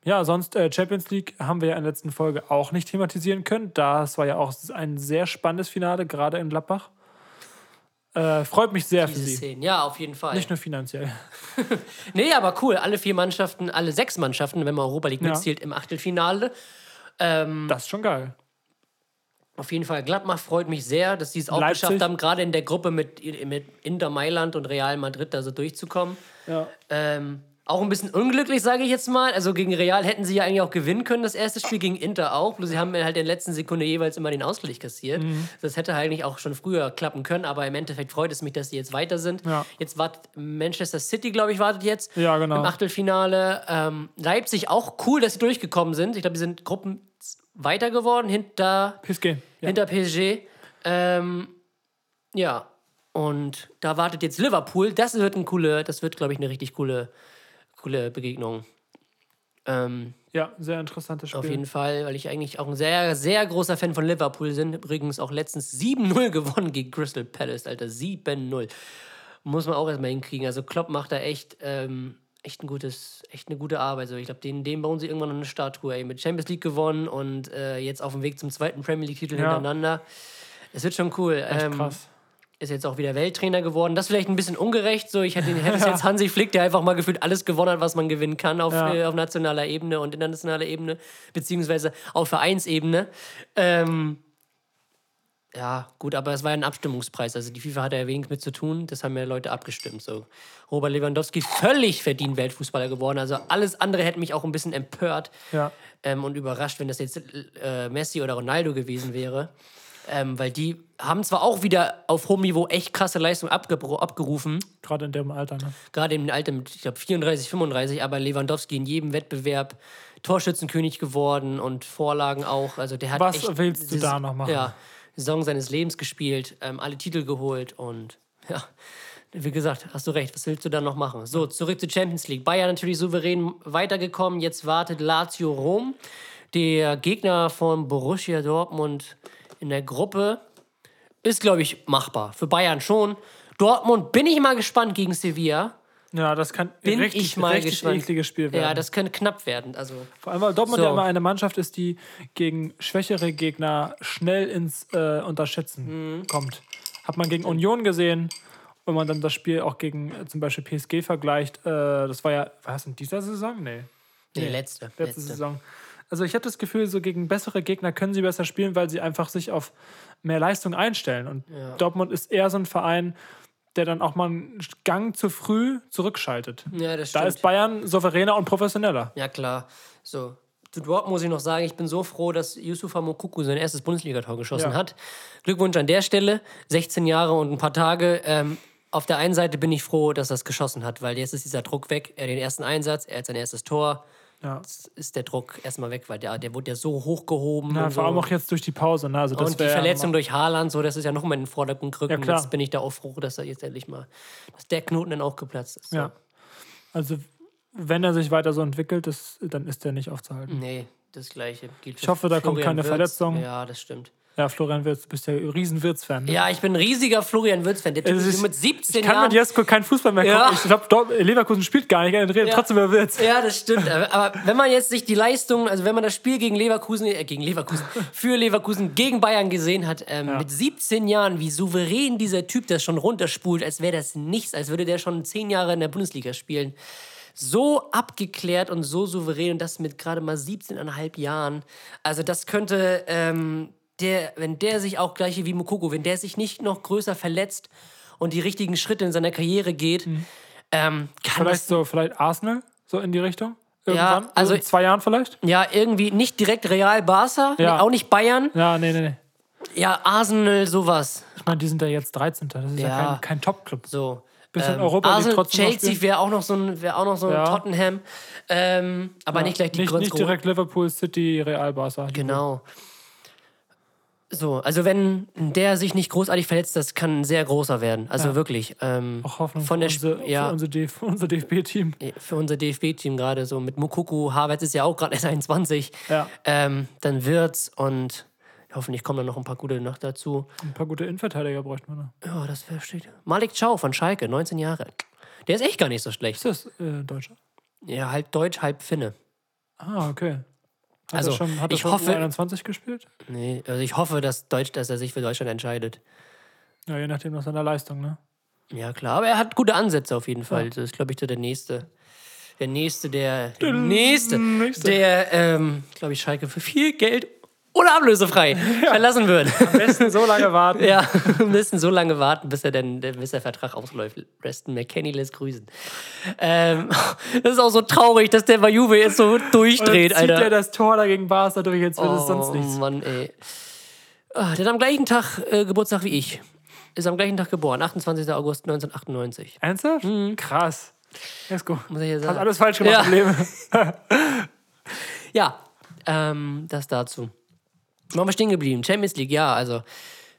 ja, sonst äh, Champions League haben wir ja in der letzten Folge auch nicht thematisieren können. Das war ja auch ein sehr spannendes Finale, gerade in Gladbach. Äh, freut mich sehr für
diese
sie.
Szenen. Ja, auf jeden Fall.
Nicht nur finanziell.
Nee, aber cool. Alle vier Mannschaften, alle sechs Mannschaften, wenn man Europa League
Ja.
mitzählt, im Achtelfinale. Ähm,
Das ist schon geil.
Auf jeden Fall. Gladbach freut mich sehr, dass sie es auch
Leipzig.
geschafft haben, gerade in der Gruppe mit, mit Inter Mailand und Real Madrid da so durchzukommen.
Ja.
Ähm, auch ein bisschen unglücklich, sage ich jetzt mal. Also gegen Real hätten sie ja eigentlich auch gewinnen können, das erste Spiel gegen Inter auch. Bloß sie haben halt in der letzten Sekunde jeweils immer den Ausgleich kassiert.
Mhm.
Das hätte eigentlich auch schon früher klappen können, aber im Endeffekt freut es mich, dass sie jetzt weiter sind.
Ja.
Jetzt wartet Manchester City, glaube ich, wartet jetzt
Ja, genau.
im Achtelfinale. Ähm, Leipzig auch cool, dass sie durchgekommen sind. Ich glaube, die sind Gruppen weiter geworden hinter
PSG. Ja.
hinter PSG. Ähm, ja, und da wartet jetzt Liverpool. Das wird ein coole, das wird, glaube ich, eine richtig coole, coole Begegnung. Ähm,
ja, sehr interessantes Spiel.
auf jeden Fall, weil ich eigentlich auch ein sehr, sehr großer Fan von Liverpool bin. Übrigens auch letztens 7-0 gewonnen gegen Crystal Palace, Alter. 7-0. Muss man auch erstmal hinkriegen. Also Klopp macht da echt, ähm, echt, ein gutes, echt eine gute Arbeit. Also ich glaube, den, den bauen sie irgendwann noch eine Statue. Ey. Mit Champions League gewonnen und äh, jetzt auf dem Weg zum zweiten Premier League-Titel
Ja.
hintereinander. Es wird schon cool.
Echt
Ähm,
krass.
Ist jetzt auch wieder Welttrainer geworden. Das ist vielleicht ein bisschen ungerecht. So, ich hätte, hätte es jetzt Hansi Flick, der einfach mal gefühlt alles gewonnen hat, was man gewinnen kann auf,
Ja.
äh, auf nationaler Ebene und internationaler Ebene, beziehungsweise auf Vereinsebene. Ähm, ja, gut, aber es war ja ein Abstimmungspreis. Also die FIFA hatte ja wenig mit zu tun. Das haben ja Leute abgestimmt. So. Robert Lewandowski völlig verdient Weltfußballer geworden. Also alles andere hätte mich auch ein bisschen empört
Ja.
ähm, und überrascht, wenn das jetzt äh, Messi oder Ronaldo gewesen wäre. Ähm, weil die haben zwar auch wieder auf hohem Niveau echt krasse Leistung abgerufen,
Gerade in dem Alter. Ne?
gerade im Alter mit, ich glaube, 34, 35, aber Lewandowski in jedem Wettbewerb Torschützenkönig geworden und Vorlagen auch. Also der hat
Was
echt
willst du da noch machen?
Ja, Saison seines Lebens gespielt, ähm, alle Titel geholt und ja, wie gesagt, hast du recht, was willst du da noch machen? So, zurück zur Champions League. Bayern natürlich souverän weitergekommen, jetzt wartet Lazio Rom, der Gegner von Borussia Dortmund in der Gruppe. Ist, glaube ich, machbar. Für Bayern schon. Dortmund bin ich mal gespannt gegen Sevilla.
Ja, das kann
Bin
richtig,
ich mal
richtig
gespannt.
ekliges Spiel werden.
Ja, das könnte knapp werden. Also,
Vor allem, weil Dortmund
So.
ja immer eine Mannschaft ist, die gegen schwächere Gegner schnell ins äh, Unterschätzen
Mhm.
kommt. Hat man gegen Union gesehen, wenn man dann das Spiel auch gegen äh, zum Beispiel PSG vergleicht. Äh, das war ja, war das in dieser Saison? Nee.
nee, letzte.
Letzte,
letzte.
Saison. Also ich habe das Gefühl, so gegen bessere Gegner können sie besser spielen, weil sie einfach sich auf mehr Leistung einstellen. Und Dortmund ist eher so ein Verein, der dann auch mal einen Gang zu früh zurückschaltet.
Ja, das
Da
stimmt.
ist Bayern souveräner und professioneller.
Ja, klar. So. Zu Dortmund muss ich noch sagen, ich bin so froh, dass Yusufa Mokuku sein erstes Bundesligator geschossen
Ja.
hat. Glückwunsch an der Stelle. 16 Jahre und ein paar Tage. Ähm, auf der einen Seite bin ich froh, dass er es geschossen hat, weil jetzt ist dieser Druck weg. Er hat den ersten Einsatz, er hat sein erstes Tor.
Ja.
ist der Druck erstmal weg, weil der, der wurde ja so hochgehoben.
Ja, vor
so.
allem auch jetzt durch die Pause. Ne? Also das
und die
ja
Verletzung
nochmal-
durch Haaland, so, das ist ja noch mal in den Vordergrund gerückt.
Ja,
jetzt bin ich da auch froh, dass er jetzt endlich mal, dass der Knoten dann auch geplatzt ist.
Ja. Also, wenn er sich weiter so entwickelt, das, dann ist er nicht aufzuhalten.
Nee, das Gleiche gilt für
Ich hoffe, da kommt
Florian
keine
Wirtz.
Verletzung.
Ja, das stimmt.
Ja, Florian Wirtz, du bist ja ein riesen Wirtz-Fan. Ne?
Ja, ich bin ein riesiger Florian Wirtz-Fan. Der Typ ist- mit 17
Ich kann
Jahren.
mit Jesko kein Fußball mehr
Ja.
Ich glaube, Leverkusen spielt gar nicht, er redet
Ja.
trotzdem über Wirtz.
Ja, das stimmt. Aber wenn man jetzt sich die Leistung, also wenn man das Spiel gegen Leverkusen, äh, gegen Leverkusen, für Leverkusen gegen Bayern gesehen hat, ähm, mit 17 Jahren, wie souverän dieser Typ das schon runterspult, als wäre das nichts, als würde der schon 10 Jahre in der Bundesliga spielen. So abgeklärt und so souverän und das mit gerade mal 17,5 Jahren. Also das könnte, ähm, der, wenn der sich auch gleich wie Mukoko, wenn der sich nicht noch größer verletzt und die richtigen Schritte in seiner Karriere geht, ähm, kann
Vielleicht
das
so, vielleicht Arsenal, so in die Richtung.
Ja,
Irgendwann.
also-
in zwei Jahren vielleicht.
Ja, irgendwie nicht direkt Real Barca,
Ja.
nee, auch nicht Bayern.
Ja, nee, nee, nee.
Ja, Arsenal, sowas.
Ich meine, die sind ja jetzt 13. Das ist ja,
Ja.
kein, kein Top-Club.
So.
Bisschen
Ähm,
Europa
Arsenal,
trotzdem noch
Chelsea wäre auch noch so ein, wär auch noch so ein
Ja.
Tottenham. Ähm, aber nicht gleich die
nicht, nicht direkt Liverpool, City, Real, Barca.
Genau. So, also wenn der sich nicht großartig verletzt, das kann ein sehr großer werden. Also wirklich. Ähm,
Auch Hoffnung
von der
für, unser,
ja.
für, unser, DF unser DFB-Team.
für unser DFB-Team gerade so mit Mukuku, Havertz ist ja auch gerade erst 21.
Ja.
Ähm, dann wird's und hoffentlich kommen dann noch ein paar gute noch dazu.
Ein paar gute Innenverteidiger bräuchten wir noch.
Ja, das versteht. Malik Chow von Schalke, 19 Jahre. Der ist echt gar nicht so schlecht.
Ist das äh, Deutscher?
Ja, halb Deutsch, halb Finne.
Ah, okay. Hat
Also,
er schon, hat er
ich
schon
hoffe-
21 gespielt?
Nee, also ich hoffe, dass, Deutsch, dass er sich für Deutschland entscheidet.
Ja, je nachdem nach seiner Leistung, ne?
Ja, klar. Aber er hat gute Ansätze auf jeden Fall. Das ist, glaube ich, so der nächste. Der nächste, der. Der nächste,
nächste.
der, ähm, glaube ich, Schalke für viel Geld oder ablösefrei verlassen wird.
Am besten so lange warten.
ja, wir müssen so lange warten, bis er denn, bis der Vertrag ausläuft. Reston McKenny lässt grüßen. Ähm, das ist auch so traurig, dass der bei Juve jetzt so durchdreht,
Dann zieht
Alter.
er das Tor dagegen Barca durch, jetzt wird es sonst
Oh
nichts.
Mann, ey. Ah, der hat am gleichen Tag äh, Geburtstag wie ich. Ist am gleichen Tag geboren, 28. August 1998.
Ernsthaft? Krass.
Mhm. Muss ich hier
Hast
sagen.
alles falsch gemacht
Ja.
im Leben.
Ja, ähm, das dazu. Waren wir stehen geblieben? Champions League, ja, also.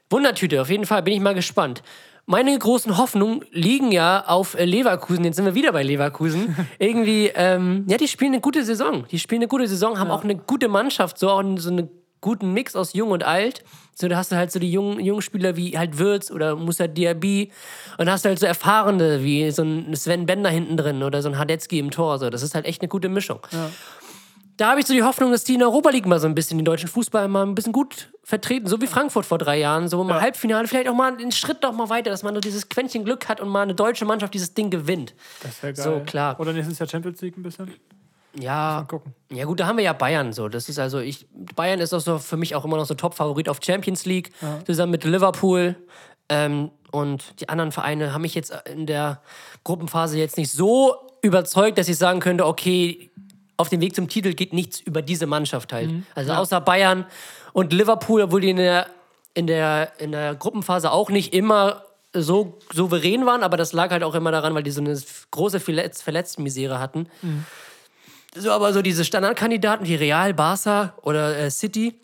Wundertüte, auf jeden Fall, bin ich mal gespannt. Meine großen Hoffnungen liegen ja auf äh, Leverkusen. Jetzt sind wir wieder bei Leverkusen. Irgendwie, ähm, ja, die spielen eine gute Saison. Die spielen eine gute Saison, haben auch eine gute Mannschaft, so, auch so einen guten Mix aus Jung und Alt. So, da hast du halt so die jungen, jungen Spieler wie halt Würz oder Musa Diaby. Und hast du halt so Erfahrene wie so ein Sven Bender hinten drin oder so ein Hadetzky im Tor. So. Das ist halt echt eine gute Mischung. Da habe ich so die Hoffnung, dass die in der Europa League mal so ein bisschen den deutschen Fußball mal ein bisschen gut vertreten, so wie Frankfurt vor drei Jahren, so mal Halbfinale, vielleicht auch mal einen Schritt noch mal weiter, dass man so dieses Quäntchen Glück hat und mal eine deutsche Mannschaft dieses Ding gewinnt.
Das wäre geil.
So, klar.
Oder nächstes Jahr Champions League ein bisschen.
Ja,
gucken.
ja gut, da haben wir ja Bayern so. Das ist also ich Bayern ist auch so für mich auch immer noch so Top-Favorit auf Champions League zusammen mit Liverpool. Ähm, und die anderen Vereine haben mich jetzt in der Gruppenphase jetzt nicht so überzeugt, dass ich sagen könnte, okay, auf dem Weg zum Titel geht nichts über diese Mannschaft halt. Also außer Bayern und Liverpool, obwohl die in der, in der, in der Gruppenphase auch nicht immer so souverän waren, aber das lag halt auch immer daran, weil die so eine große Verletz Verletztenmisere hatten. So, aber so diese Standardkandidaten wie Real, Barca oder äh, City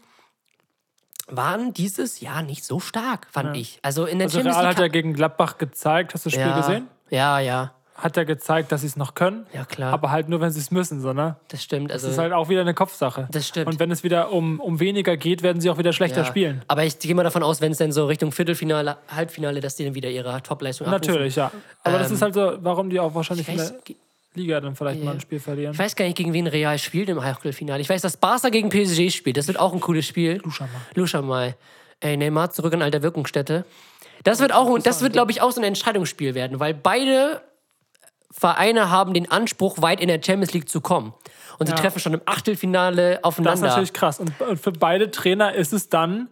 waren dieses Jahr nicht so stark, fand ich. Also in der
Also
Champions
Real
League
hat ja gegen Gladbach gezeigt, hast du das Spiel
ja,
gesehen?
Ja, ja,
Hat ja gezeigt, dass sie es noch können.
Ja, klar.
Aber halt nur, wenn sie es müssen, so, ne?
das stimmt. Also,
Das ist halt auch wieder eine Kopfsache.
Das stimmt.
Und wenn es wieder um, um weniger geht, werden sie auch wieder schlechter
ja.
spielen.
Aber ich gehe mal davon aus, wenn es dann so Richtung Viertelfinale, Halbfinale, dass die dann wieder ihre Topleistung abrufen.
Natürlich, ja. Aber das
Ähm,
ist halt so, warum die auch wahrscheinlich
Ich
in
weiß,
der Liga dann vielleicht mal ein Spiel verlieren.
ich weiß gar nicht, gegen wen Real spielt im Achtelfinale. Ich weiß, dass Barca gegen PSG spielt. Das wird auch ein cooles Spiel.
Luschammer.
Luschau mal. Ey, Neymar zurück in alter Wirkungsstätte. Das wird auch, das wird, glaube ich, auch so ein Entscheidungsspiel werden, weil beide Vereine haben den Anspruch, weit in der Champions League zu kommen. Und sie
Ja.
treffen schon im Achtelfinale
Das ist
aufeinander.
natürlich krass. Und und für beide Trainer ist es dann,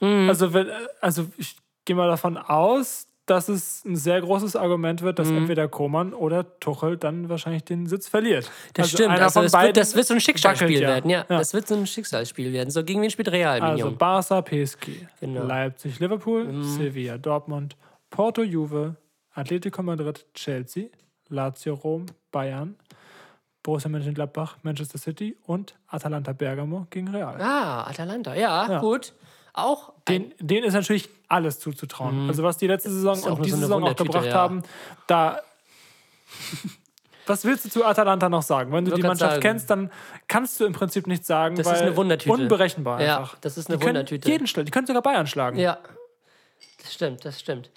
Mhm.
also, wenn, also ich gehe mal davon aus, dass es ein sehr großes Argument wird, dass entweder Koman oder Tuchel dann wahrscheinlich den Sitz verliert.
das
also
stimmt. Also das, wird, das wird so ein Schicksalsspiel
ja.
werden. Ja,
Ja.
das wird so ein Schicksalsspiel werden. So, gegen wen spielt Real,
Also
Mignon?
Barca, PSG,
Genau.
Leipzig, Liverpool, Sevilla, Dortmund, Porto, Juve, Atletico Madrid, Chelsea, Lazio, Rom, Bayern, Borussia Mönchengladbach, Manchester City und Atalanta Bergamo gegen Real.
Ah, Atalanta, ja,
Ja.
gut. Auch
Den, denen ist natürlich alles zuzutrauen. Also was die letzte Saison
Mhm.
Und diese
so
Saison auch gebracht
ja.
haben, da. Was willst du zu Atalanta noch sagen? Wenn du die Mannschaft
sagen.
kennst, dann kannst du im Prinzip nichts sagen,
Das
weil
ist eine Wundertüte.
unberechenbar
Ja,
einfach.
das ist eine
die
Wundertüte.
Jeden schlagen. Die können sogar Bayern schlagen.
Ja, das stimmt, das stimmt.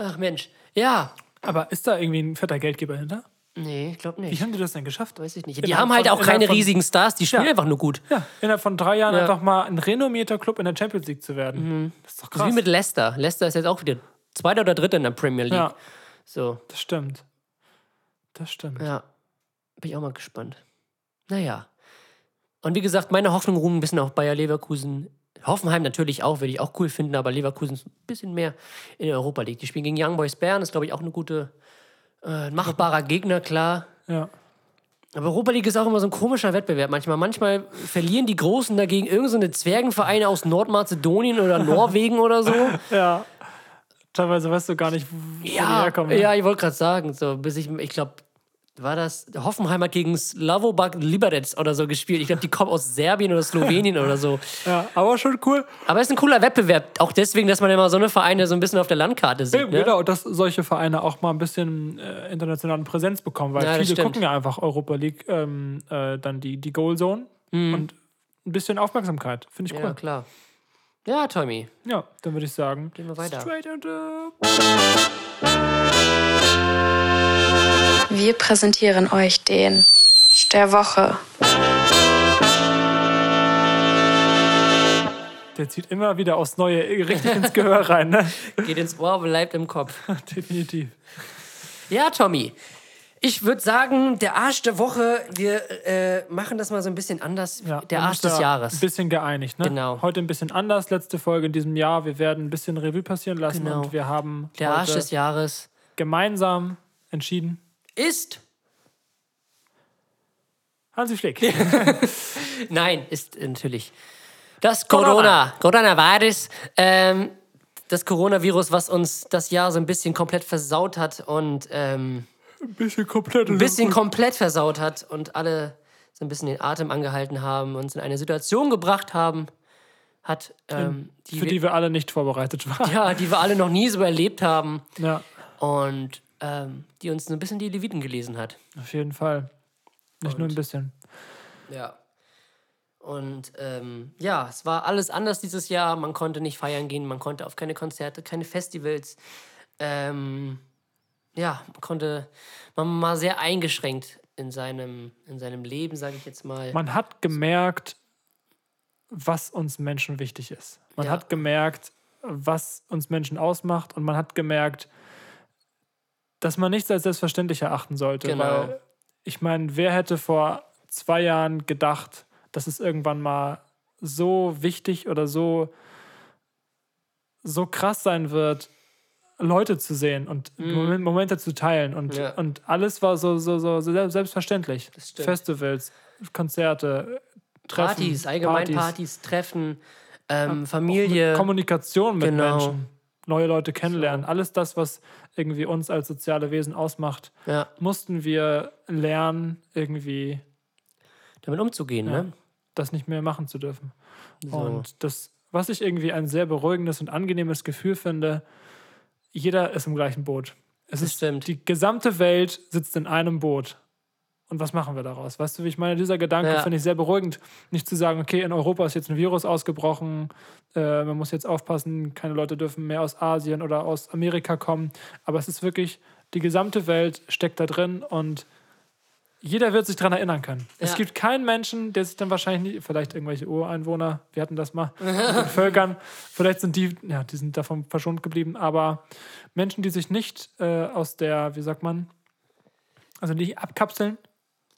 Ach Mensch, ja.
Aber ist da irgendwie ein fetter Geldgeber hinter?
Nee, ich glaube
Wie
nicht.
haben die das denn geschafft?
Weiß ich nicht. Die
Innerhalb
haben halt
von-
auch keine
von-
riesigen Stars, die spielen
Ja.
einfach nur gut.
Ja, innerhalb von drei Jahren
Ja.
einfach mal ein renommierter Club in der Champions League zu werden. Das ist doch
Das ist
krass.
wie mit Leicester. Leicester ist jetzt auch wieder Zweiter oder Dritter in der Premier League.
ja,
So,
das stimmt. Das stimmt.
ja. Bin ich auch mal gespannt. Naja. Und wie gesagt, meine Hoffnung ruhen ein bisschen auf Bayer Leverkusen. Hoffenheim natürlich auch, würde ich auch cool finden, aber Leverkusen ist ein bisschen mehr in der Europa League. Die spielen gegen Young Boys Bern, ist glaube ich auch eine gute, äh, machbarer Gegner, klar.
Ja.
Aber Europa League ist auch immer so ein komischer Wettbewerb manchmal. Manchmal verlieren die Großen dagegen irgendeine so Zwergenvereine aus Nordmazedonien oder Norwegen oder so.
ja. Teilweise weißt du gar nicht, wo die
Ja,
herkommen. ne?
ja, ich wollte gerade sagen, so bis ich, ich glaube, war das Hoffenheim hat gegen Slavobak Liberec oder so gespielt. Ich glaube, die kommen aus Serbien oder Slowenien oder so.
ja. Aber schon cool.
Aber es ist ein cooler Wettbewerb, auch deswegen, dass man immer so eine Vereine so ein bisschen auf der Landkarte sieht.
Eben,
Ne?
Genau, dass solche Vereine auch mal ein bisschen äh, internationalen Präsenz bekommen, weil
Ja,
viele
stimmt.
gucken ja einfach Europa League, ähm, äh, dann die, die Goal Zone und ein bisschen Aufmerksamkeit. Finde ich
Mhm. Ja,
cool.
klar. Ja, Tommy,
Ja, dann würde ich sagen,
gehen wir weiter.
straight into
Wir präsentieren euch den der Woche.
Der zieht immer wieder aufs Neue richtig ins Gehör rein, ne?
Geht ins Ohr, bleibt im Kopf.
Definitiv.
Ja, Tommy. Ich würde sagen, der Arsch der Woche, wir äh, machen das mal so ein bisschen anders.
Ja,
der
wir haben
Arsch des
Ein
Jahres.
bisschen geeinigt, ne?
Genau.
Heute ein bisschen anders, letzte Folge in diesem Jahr. Wir werden ein bisschen Revue passieren lassen
Genau.
und wir haben
Der Arsch des Jahres
gemeinsam entschieden.
Ist.
Hansi Flick.
Nein, ist äh, natürlich. Das
Corona.
Corona. Coronavirus. Ähm, das Coronavirus, was uns das Jahr so ein bisschen komplett versaut hat und ähm,
ein bisschen komplett.
ein bisschen komplett versaut hat und alle so ein bisschen den Atem angehalten haben, uns in eine Situation gebracht haben, hat, ähm, die,
für
wir,
die wir alle nicht vorbereitet waren.
ja, die wir alle noch nie so erlebt haben
Ja,
und ähm, die uns so ein bisschen die Leviten gelesen hat.
auf jeden Fall. Nicht nur ein bisschen.
Ja. Und ähm, ja, es war alles anders dieses Jahr. Man konnte nicht feiern gehen, man konnte auf keine Konzerte, keine Festivals. Ähm, ja, man konnte, man war sehr eingeschränkt in seinem, in seinem Leben, sage ich jetzt mal.
Man hat gemerkt, was uns Menschen wichtig ist. Man
Ja.
hat gemerkt, was uns Menschen ausmacht und man hat gemerkt, dass man nichts als selbstverständlich erachten sollte.
Genau.
Weil ich meine, wer hätte vor zwei Jahren gedacht, dass es irgendwann mal so wichtig oder so, so krass sein wird, Leute zu sehen und Momen- Momente zu teilen. Und,
Mhm. Ja.
und alles war so, so, so selbstverständlich. Festivals, Konzerte, Treffen,
Partys, allgemein Partys, Treffen, ähm, Familie.
Kommunikation mit
Genau.
Menschen, neue Leute kennenlernen, alles das, was irgendwie uns als soziale Wesen ausmacht,
ja,
mussten wir lernen, irgendwie
damit umzugehen, ne?
das nicht mehr machen zu dürfen.
So.
Und das, was ich irgendwie ein sehr beruhigendes und angenehmes Gefühl finde, jeder ist im gleichen Boot. Es
Das
ist,
stimmt.
Die gesamte Welt sitzt in einem Boot. Und was machen wir daraus? Weißt du, wie ich meine? Dieser Gedanke
Ja.
finde ich sehr beruhigend. Nicht zu sagen, okay, in Europa ist jetzt ein Virus ausgebrochen, äh, man muss jetzt aufpassen, keine Leute dürfen mehr aus Asien oder aus Amerika kommen. Aber es ist wirklich, die gesamte Welt steckt da drin und jeder wird sich daran erinnern können. Es
Ja.
gibt keinen Menschen, der sich dann wahrscheinlich nicht, vielleicht irgendwelche Ureinwohner, wir hatten das mal Völkern, vielleicht sind die, ja, die sind davon verschont geblieben, aber Menschen, die sich nicht äh, aus der, wie sagt man, also nicht abkapseln,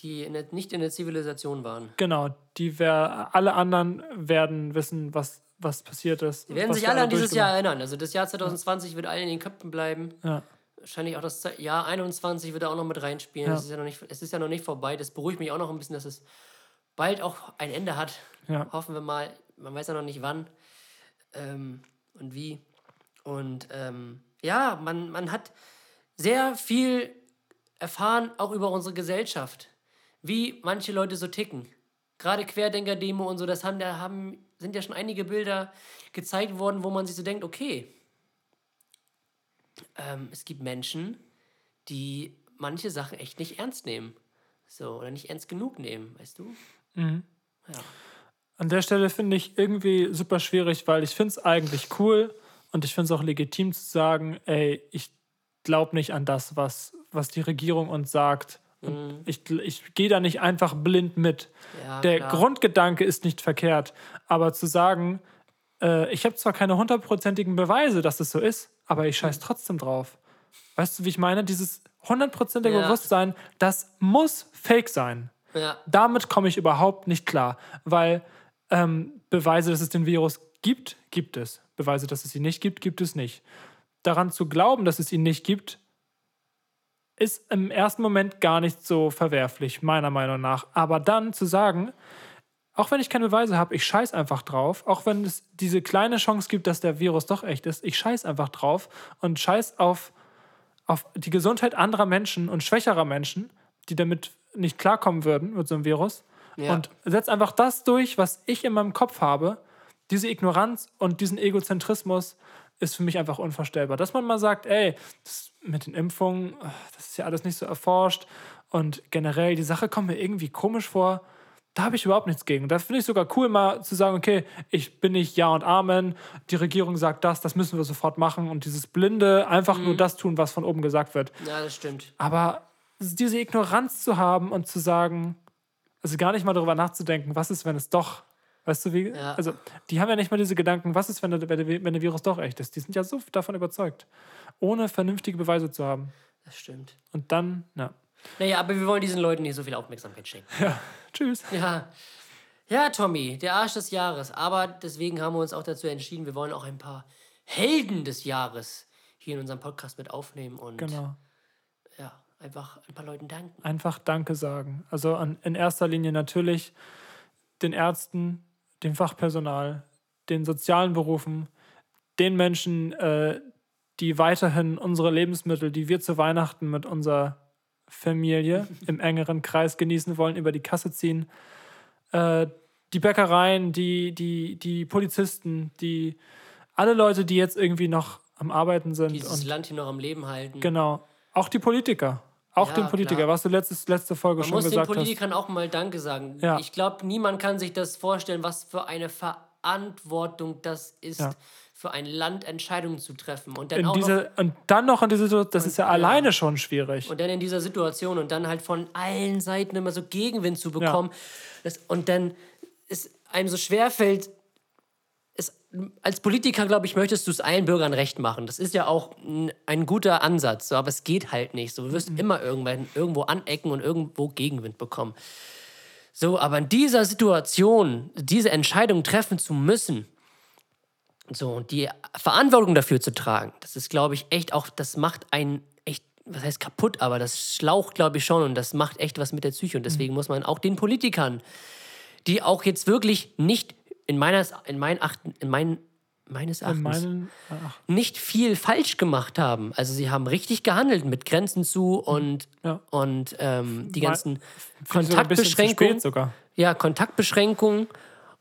Die in der, nicht in der Zivilisation waren.
genau, die wär, alle anderen werden wissen, was, was passiert ist.
Die werden sich alle an dieses Jahr erinnern. Also das Jahr 2020 wird allen in den Köpfen bleiben.
Ja.
Wahrscheinlich auch das Jahr 21 wird da auch noch mit reinspielen.
Ja.
Es, ist ja noch nicht, es ist ja noch nicht vorbei. Das beruhigt mich auch noch ein bisschen, dass es bald auch ein Ende hat.
Ja.
Hoffen wir mal. Man weiß ja noch nicht wann ähm, und wie. Und ähm, ja, man, man hat sehr viel erfahren, auch über unsere Gesellschaft. Wie manche Leute so ticken. Gerade Querdenker-Demo und so, das haben, da haben, sind ja schon einige Bilder gezeigt worden, wo man sich so denkt, okay, ähm, es gibt Menschen, die manche Sachen echt nicht ernst nehmen. So, oder nicht ernst genug nehmen, weißt du? Ja.
An der Stelle finde ich irgendwie super schwierig, weil ich finde es eigentlich cool und ich finde es auch legitim zu sagen, ey, ich glaube nicht an das, was, was die Regierung uns sagt. Und Ich, ich gehe da nicht einfach blind mit.
Ja,
der
klar.
Grundgedanke ist nicht verkehrt, aber zu sagen, äh, ich habe zwar keine hundertprozentigen Beweise, dass es so ist, aber ich scheiß trotzdem drauf. Weißt du, wie ich meine? Dieses hundertprozentige
Ja.
Bewusstsein, das muss fake sein
Ja,
damit komme ich überhaupt nicht klar, weil ähm, Beweise, dass es den Virus gibt, gibt es. Beweise, dass es ihn nicht gibt, gibt es nicht. Daran zu glauben, dass es ihn nicht gibt, ist im ersten Moment gar nicht so verwerflich, meiner Meinung nach. Aber dann zu sagen, auch wenn ich keine Beweise habe, ich scheiß einfach drauf, auch wenn es diese kleine Chance gibt, dass der Virus doch echt ist, ich scheiß einfach drauf und scheiß auf, auf die Gesundheit anderer Menschen und schwächerer Menschen, die damit nicht klarkommen würden mit so einem Virus.
Ja.
Und setz einfach das durch, was ich in meinem Kopf habe. Diese Ignoranz und diesen Egozentrismus ist für mich einfach unvorstellbar. Dass man mal sagt, ey, das mit den Impfungen, das ist ja alles nicht so erforscht und generell die Sache kommt mir irgendwie komisch vor. Da habe ich überhaupt nichts gegen. Da finde ich sogar cool, mal zu sagen, okay, ich bin nicht Ja und Amen, die Regierung sagt das, das müssen wir sofort machen und dieses Blinde einfach nur das tun, was von oben gesagt wird.
ja, das stimmt.
Aber diese Ignoranz zu haben und zu sagen, also gar nicht mal darüber nachzudenken, was ist, wenn es doch, weißt du, wie,
Ja.
also die haben ja nicht mal diese Gedanken, was ist, wenn der, wenn der Virus doch echt ist. Die sind ja so davon überzeugt, ohne vernünftige Beweise zu haben.
Das stimmt.
Und dann, ja,
Naja, aber wir wollen diesen Leuten nicht so viel Aufmerksamkeit schenken.
tschüss.
Ja. Ja, Tommy, der Arsch des Jahres. Aber deswegen haben wir uns auch dazu entschieden, wir wollen auch ein paar Helden des Jahres hier in unserem Podcast mit aufnehmen und
Genau.
ja, einfach ein paar Leuten danken.
Einfach Danke sagen. Also an, in erster Linie natürlich den Ärzten, dem Fachpersonal, den sozialen Berufen, den Menschen, äh, die weiterhin unsere Lebensmittel, die wir zu Weihnachten mit unserer Familie im engeren Kreis genießen wollen, über die Kasse ziehen. Äh, die Bäckereien, die, die, die Polizisten, die alle Leute, die jetzt irgendwie noch am Arbeiten sind.
Dieses
und
Land hier noch am Leben halten.
Genau. Auch die Politiker. Auch
Ja,
den Politiker,
klar.
was du letztes, letzte Folge
Man
schon
muss den
gesagt hast.
Politikern auch mal Danke sagen.
Ja.
Ich glaube, niemand kann sich das vorstellen, was für eine Verantwortung das ist,
Ja.
für ein Land Entscheidungen zu treffen. Und dann
In
auch noch
diese, und dann noch in diese Situation, das ist ja alleine schon schwierig.
Und dann in dieser Situation und dann halt von allen Seiten immer so Gegenwind zu bekommen. Das, und dann ist einem so schwerfällt, als Politiker, glaube ich, möchtest du es allen Bürgern recht machen. Das ist ja auch ein, guter Ansatz, so, aber es geht halt nicht. So, du wirst immer irgendwann irgendwo anecken und irgendwo Gegenwind bekommen. So, aber in dieser Situation, diese Entscheidung treffen zu müssen, so, und die Verantwortung dafür zu tragen, das ist, glaube ich, echt auch, das macht einen echt, was heißt kaputt, aber das schlaucht, glaube ich, schon und das macht echt was mit der Psyche. Und deswegen muss man auch den Politikern, die auch jetzt wirklich nicht in meiner, in meinen Achten, in meinen, meines
In
Erachtens
meinen, ach,
nicht viel falsch gemacht haben. Also sie haben richtig gehandelt mit Grenzen zu und,
Ja.
und ähm, die ganzen Kontaktbeschränkungen. Ja, Kontaktbeschränkungen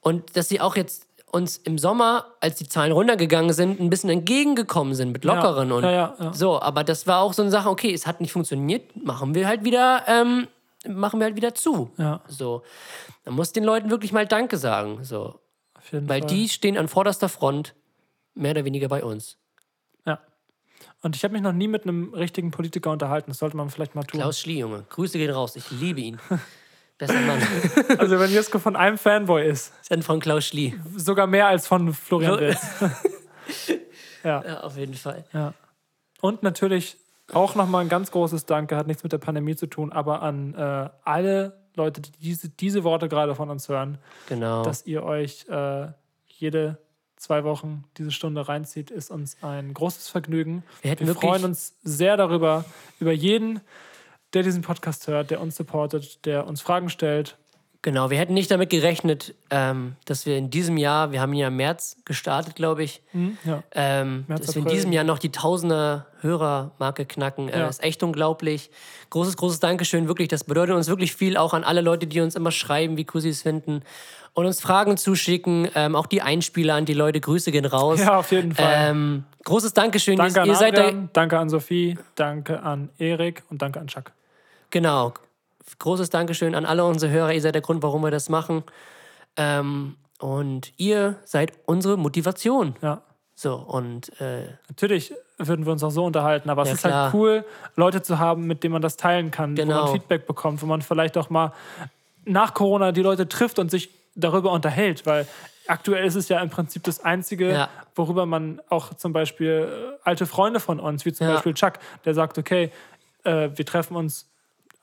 und dass sie auch jetzt uns im Sommer, als die Zahlen runtergegangen sind, ein bisschen entgegengekommen sind mit lockeren und
ja, ja, ja.
so. Aber das war auch so eine Sache. Okay, es hat nicht funktioniert, machen wir halt wieder, ähm, machen wir halt wieder zu. So, man muss den Leuten wirklich mal Danke sagen. So, weil
Fall.
die stehen an vorderster Front, mehr oder weniger bei uns.
Ja. Und ich habe mich noch nie mit einem richtigen Politiker unterhalten. Das sollte man vielleicht mal tun.
Klaus Schlie, Junge, Grüße gehen raus. Ich liebe ihn. Bester Mann.
Also wenn Jesko von einem Fanboy ist,
Dann von Klaus Schlie.
sogar mehr als von Florian
Flo-
Wilz.
Ja, auf jeden Fall.
Ja. Und natürlich auch nochmal ein ganz großes Danke, hat nichts mit der Pandemie zu tun, aber an äh, alle Leute, die diese, diese Worte gerade von uns hören,
Genau.
dass ihr euch äh, jede zwei Wochen diese Stunde reinzieht, ist uns ein großes Vergnügen.
Wir
Wir freuen uns sehr darüber, über jeden, der diesen Podcast hört, der uns supportet, der uns Fragen stellt,
Genau, wir hätten nicht damit gerechnet, ähm, dass wir in diesem Jahr, wir haben ja im März gestartet, glaube ich,
ja.
ähm,
März,
dass wir in diesem Jahr noch die Tausender Hörermarke knacken. Äh,
Ja.
Ist echt unglaublich. Großes, großes Dankeschön, wirklich. Das bedeutet uns wirklich viel, auch an alle Leute, die uns immer schreiben, wie cool sie es finden und uns Fragen zuschicken. Ähm, auch die Einspieler an die Leute, Grüße gehen raus.
Ja, auf jeden Fall.
Ähm, großes Dankeschön.
danke
ihr,
an
ihr seid da,
Adrian, danke an Sophie, danke an Erik und danke an Chuck.
Genau. Großes Dankeschön an alle unsere Hörer. Ihr seid der Grund, warum wir das machen. Ähm, und ihr seid unsere Motivation.
Ja.
So, und äh,
Natürlich würden wir uns auch so unterhalten, aber
Ja,
es ist
klar.
halt cool, Leute zu haben, mit denen man das teilen kann, wo
Genau.
man Feedback bekommt, wo man vielleicht auch mal nach Corona die Leute trifft und sich darüber unterhält, weil aktuell ist es ja im Prinzip das Einzige,
Ja.
worüber man auch zum Beispiel äh, alte Freunde von uns, wie zum
Ja.
Beispiel Chuck, der sagt, okay, äh, wir treffen uns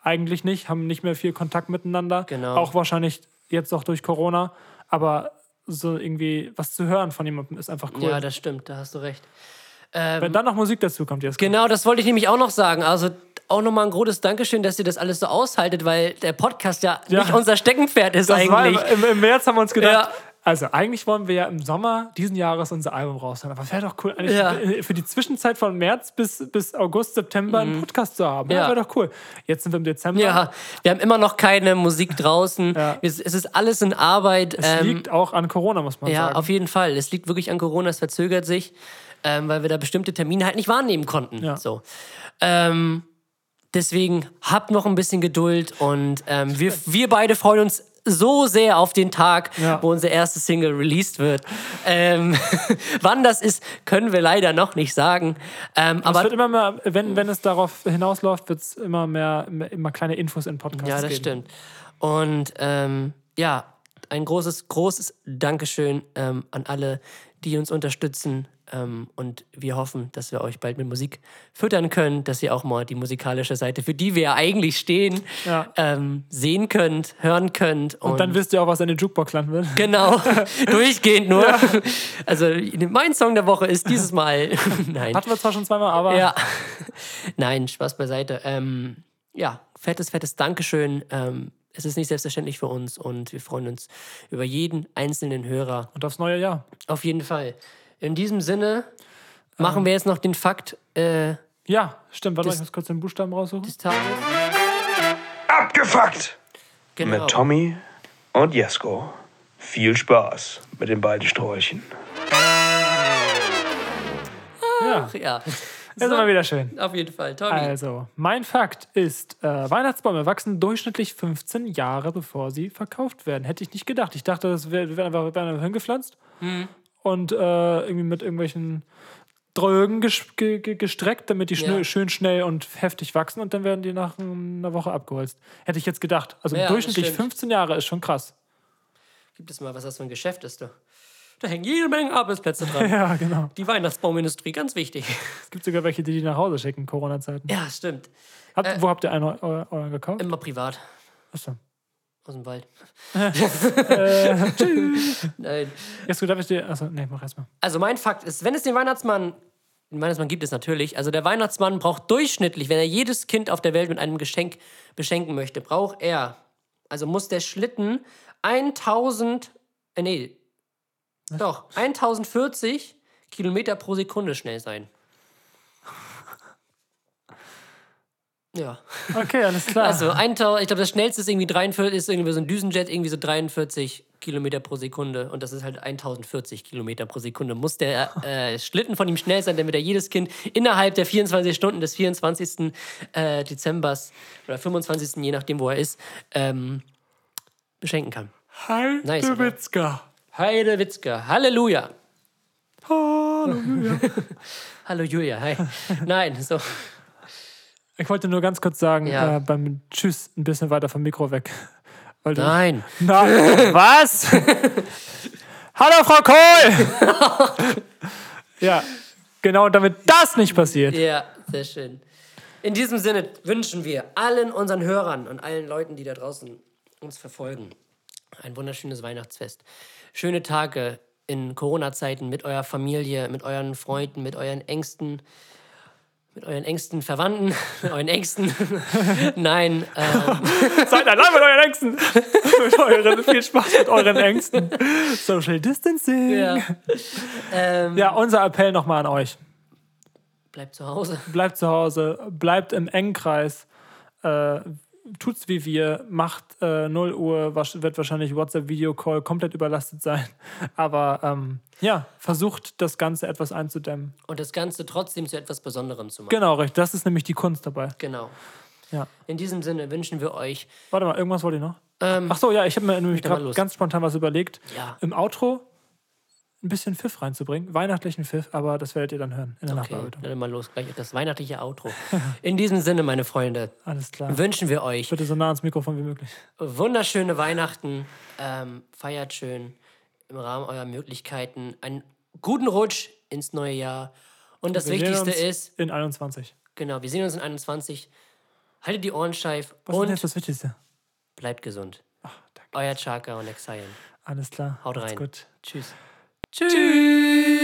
eigentlich nicht, haben nicht mehr viel Kontakt miteinander,
Genau.
auch wahrscheinlich jetzt auch durch Corona, aber so irgendwie was zu hören von jemandem ist einfach cool.
ja, das stimmt, da hast du recht. Ähm,
Wenn dann noch Musik dazu kommt, jetzt
Genau, das wollte ich nämlich auch noch sagen. Also auch nochmal ein großes Dankeschön, dass ihr das alles so aushaltet, weil der Podcast ja,
Ja.
nicht unser Steckenpferd ist
Das war
eigentlich.
im, im März haben wir uns gedacht,
Ja.
Also eigentlich wollen wir ja im Sommer diesen Jahres unser Album raushauen. Aber es wäre doch cool, eigentlich
Ja.
für die Zwischenzeit von März bis, bis August, September einen Podcast zu haben. Ja,
Mhm. Ja.
wäre doch cool. Jetzt sind wir im Dezember.
Ja, wir haben immer noch keine Musik draußen.
Ja.
Es, es ist alles in Arbeit.
Es
Ähm,
liegt auch an Corona, muss man
Ja,
sagen.
auf jeden Fall. Es liegt wirklich an Corona, es verzögert sich, ähm, weil wir da bestimmte Termine halt nicht wahrnehmen konnten.
Ja.
So. Ähm, deswegen habt noch ein bisschen Geduld und ähm, wir, wir beide freuen uns so sehr auf den Tag,
Ja.
wo unsere erste Single released wird. Ähm, wann das ist, können wir leider noch nicht sagen. Ähm,
Aber es wird immer mehr, wenn, wenn es darauf hinausläuft, wird es immer mehr, immer kleine Infos in Podcasts
Ja, das
geben.
stimmt. Und ähm, ja, ein großes, großes Dankeschön ähm, an alle, die uns unterstützen. Ähm, und wir hoffen, dass wir euch bald mit Musik füttern können, dass ihr auch mal die musikalische Seite, für die wir ja eigentlich stehen,
Ja.
ähm, sehen könnt, hören könnt. Und,
Und dann wisst ihr auch, was in den Jukebox landen wird.
Genau, durchgehend nur. Also mein Song der Woche ist dieses Mal. Nein.
Hatten wir zwar schon zweimal, aber
Ja. Nein, Spaß beiseite. Ähm, ja, fettes, fettes Dankeschön. Ähm, es ist nicht selbstverständlich für uns und wir freuen uns über jeden einzelnen Hörer.
und aufs neue Jahr.
Auf jeden Fall. In diesem Sinne machen wir jetzt noch den Fakt äh,
Ja, stimmt. Warte mal, ich muss kurz den Buchstaben raussuchen.
des Tages.
Abgefuckt!
Genau.
Mit Tommy und Jesko. Viel Spaß mit den beiden Sträuchen.
Ja,
Ja,
ist immer wieder schön.
auf jeden Fall. Tommy.
Also, mein Fakt ist, äh, Weihnachtsbäume wachsen durchschnittlich 15 Jahre, bevor sie verkauft werden. Hätte ich nicht gedacht. Ich dachte, das wär- werden einfach, werden einfach hingepflanzt
Hm.
und äh, irgendwie mit irgendwelchen Drögen ges ge ge gestreckt, damit die
Ja.
schön schnell und heftig wachsen und dann werden die nach einer Woche abgeholzt. Hätte ich jetzt gedacht. Also
Ja, das
durchschnittlich
stimmt.
15 Jahre ist schon krass.
Gibt es mal, was das für ein Geschäft ist, du? Da hängen jede Menge Arbeitsplätze dran.
Ja, genau.
Die Weihnachtsbaumindustrie, ganz wichtig.
Es gibt sogar welche, die die nach Hause schicken, Corona-Zeiten.
Ja, stimmt.
Habt,
Äh,
wo habt ihr einen eu- eu- euren gekauft?
Immer privat.
Achso.
Aus dem Wald.
Äh, tschüss.
Nein.
Jetzt gut, darf ich dir. Achso, nee, mach erstmal.
Also mein Fakt ist, wenn es den Weihnachtsmann, den Weihnachtsmann gibt es natürlich, also der Weihnachtsmann braucht durchschnittlich, wenn er jedes Kind auf der Welt mit einem Geschenk beschenken möchte, braucht er, also muss der Schlitten 1000, äh, nee, doch, 1040 Kilometer pro Sekunde schnell sein. Ja.
Okay, alles klar.
Also 1000, ich glaube, das schnellste ist irgendwie 43, ist irgendwie so ein Düsenjet, irgendwie so 43 Kilometer pro Sekunde. Und das ist halt 1040 Kilometer pro Sekunde. Muss der äh, Schlitten von ihm schnell sein, damit er jedes Kind innerhalb der 24 Stunden des 24. Äh, Dezembers oder 25. je nachdem, wo er ist, ähm, beschenken kann.
Hi,
Nice?
Witzka.
Heide Witzka. Halleluja.
Halleluja.
Hallo Julia. Hi. Nein, so.
Ich wollte nur ganz kurz sagen,
Ja.
äh, beim Tschüss ein bisschen weiter vom Mikro weg.
Nein.
Na, was? Hallo, Frau Kohl! ja, genau, damit das nicht passiert.
Ja, sehr schön. In diesem Sinne wünschen wir allen unseren Hörern und allen Leuten, die da draußen uns verfolgen, ein wunderschönes Weihnachtsfest. Schöne Tage in Corona-Zeiten mit eurer Familie, mit euren Freunden, mit euren Ängsten, mit euren engsten Verwandten, mit euren Ängsten. Nein, ähm,
Seid allein mit euren Ängsten. mit euren, viel Spaß mit euren Ängsten. Social Distancing.
ja. ähm,
Ja, unser Appell nochmal an euch.
Bleibt zu Hause.
Bleibt zu Hause, bleibt im engen Kreis. Äh, tut's wie wir, macht äh, 0 Uhr, wird wahrscheinlich WhatsApp-Video-Call komplett überlastet sein. Aber ähm, ja, versucht das Ganze etwas einzudämmen.
Und das Ganze trotzdem zu etwas Besonderem zu machen.
Genau, richtig. Das ist nämlich die Kunst dabei.
Genau.
Ja.
In diesem Sinne wünschen wir euch
Warte mal, irgendwas wollte ich noch.
ähm,
Ach so, ja, ich habe mir nämlich
los.
ganz spontan was überlegt.
Ja.
Im Outro ein bisschen Pfiff reinzubringen. Weihnachtlichen Pfiff, aber das werdet ihr dann hören in der
Okay,
Nachbearbeitung.
dann mal los, gleich das weihnachtliche Outro. In diesem Sinne, meine Freunde,
Alles klar.
wünschen wir euch
Bitte so nah ans Mikrofon wie möglich.
wunderschöne Weihnachten. Ähm, feiert schön im Rahmen eurer Möglichkeiten. Einen guten Rutsch ins neue Jahr. Und das
Wir
Wichtigste ist,
In 21.
genau, wir sehen uns in 21. Haltet die Ohren steif
Was ist
und
jetzt das Wichtigste?
bleibt gesund.
Ach.
Euer Chaka und Exile.
Alles klar.
Haut
Macht's
rein.
Gut.
Tschüss. Tschüss.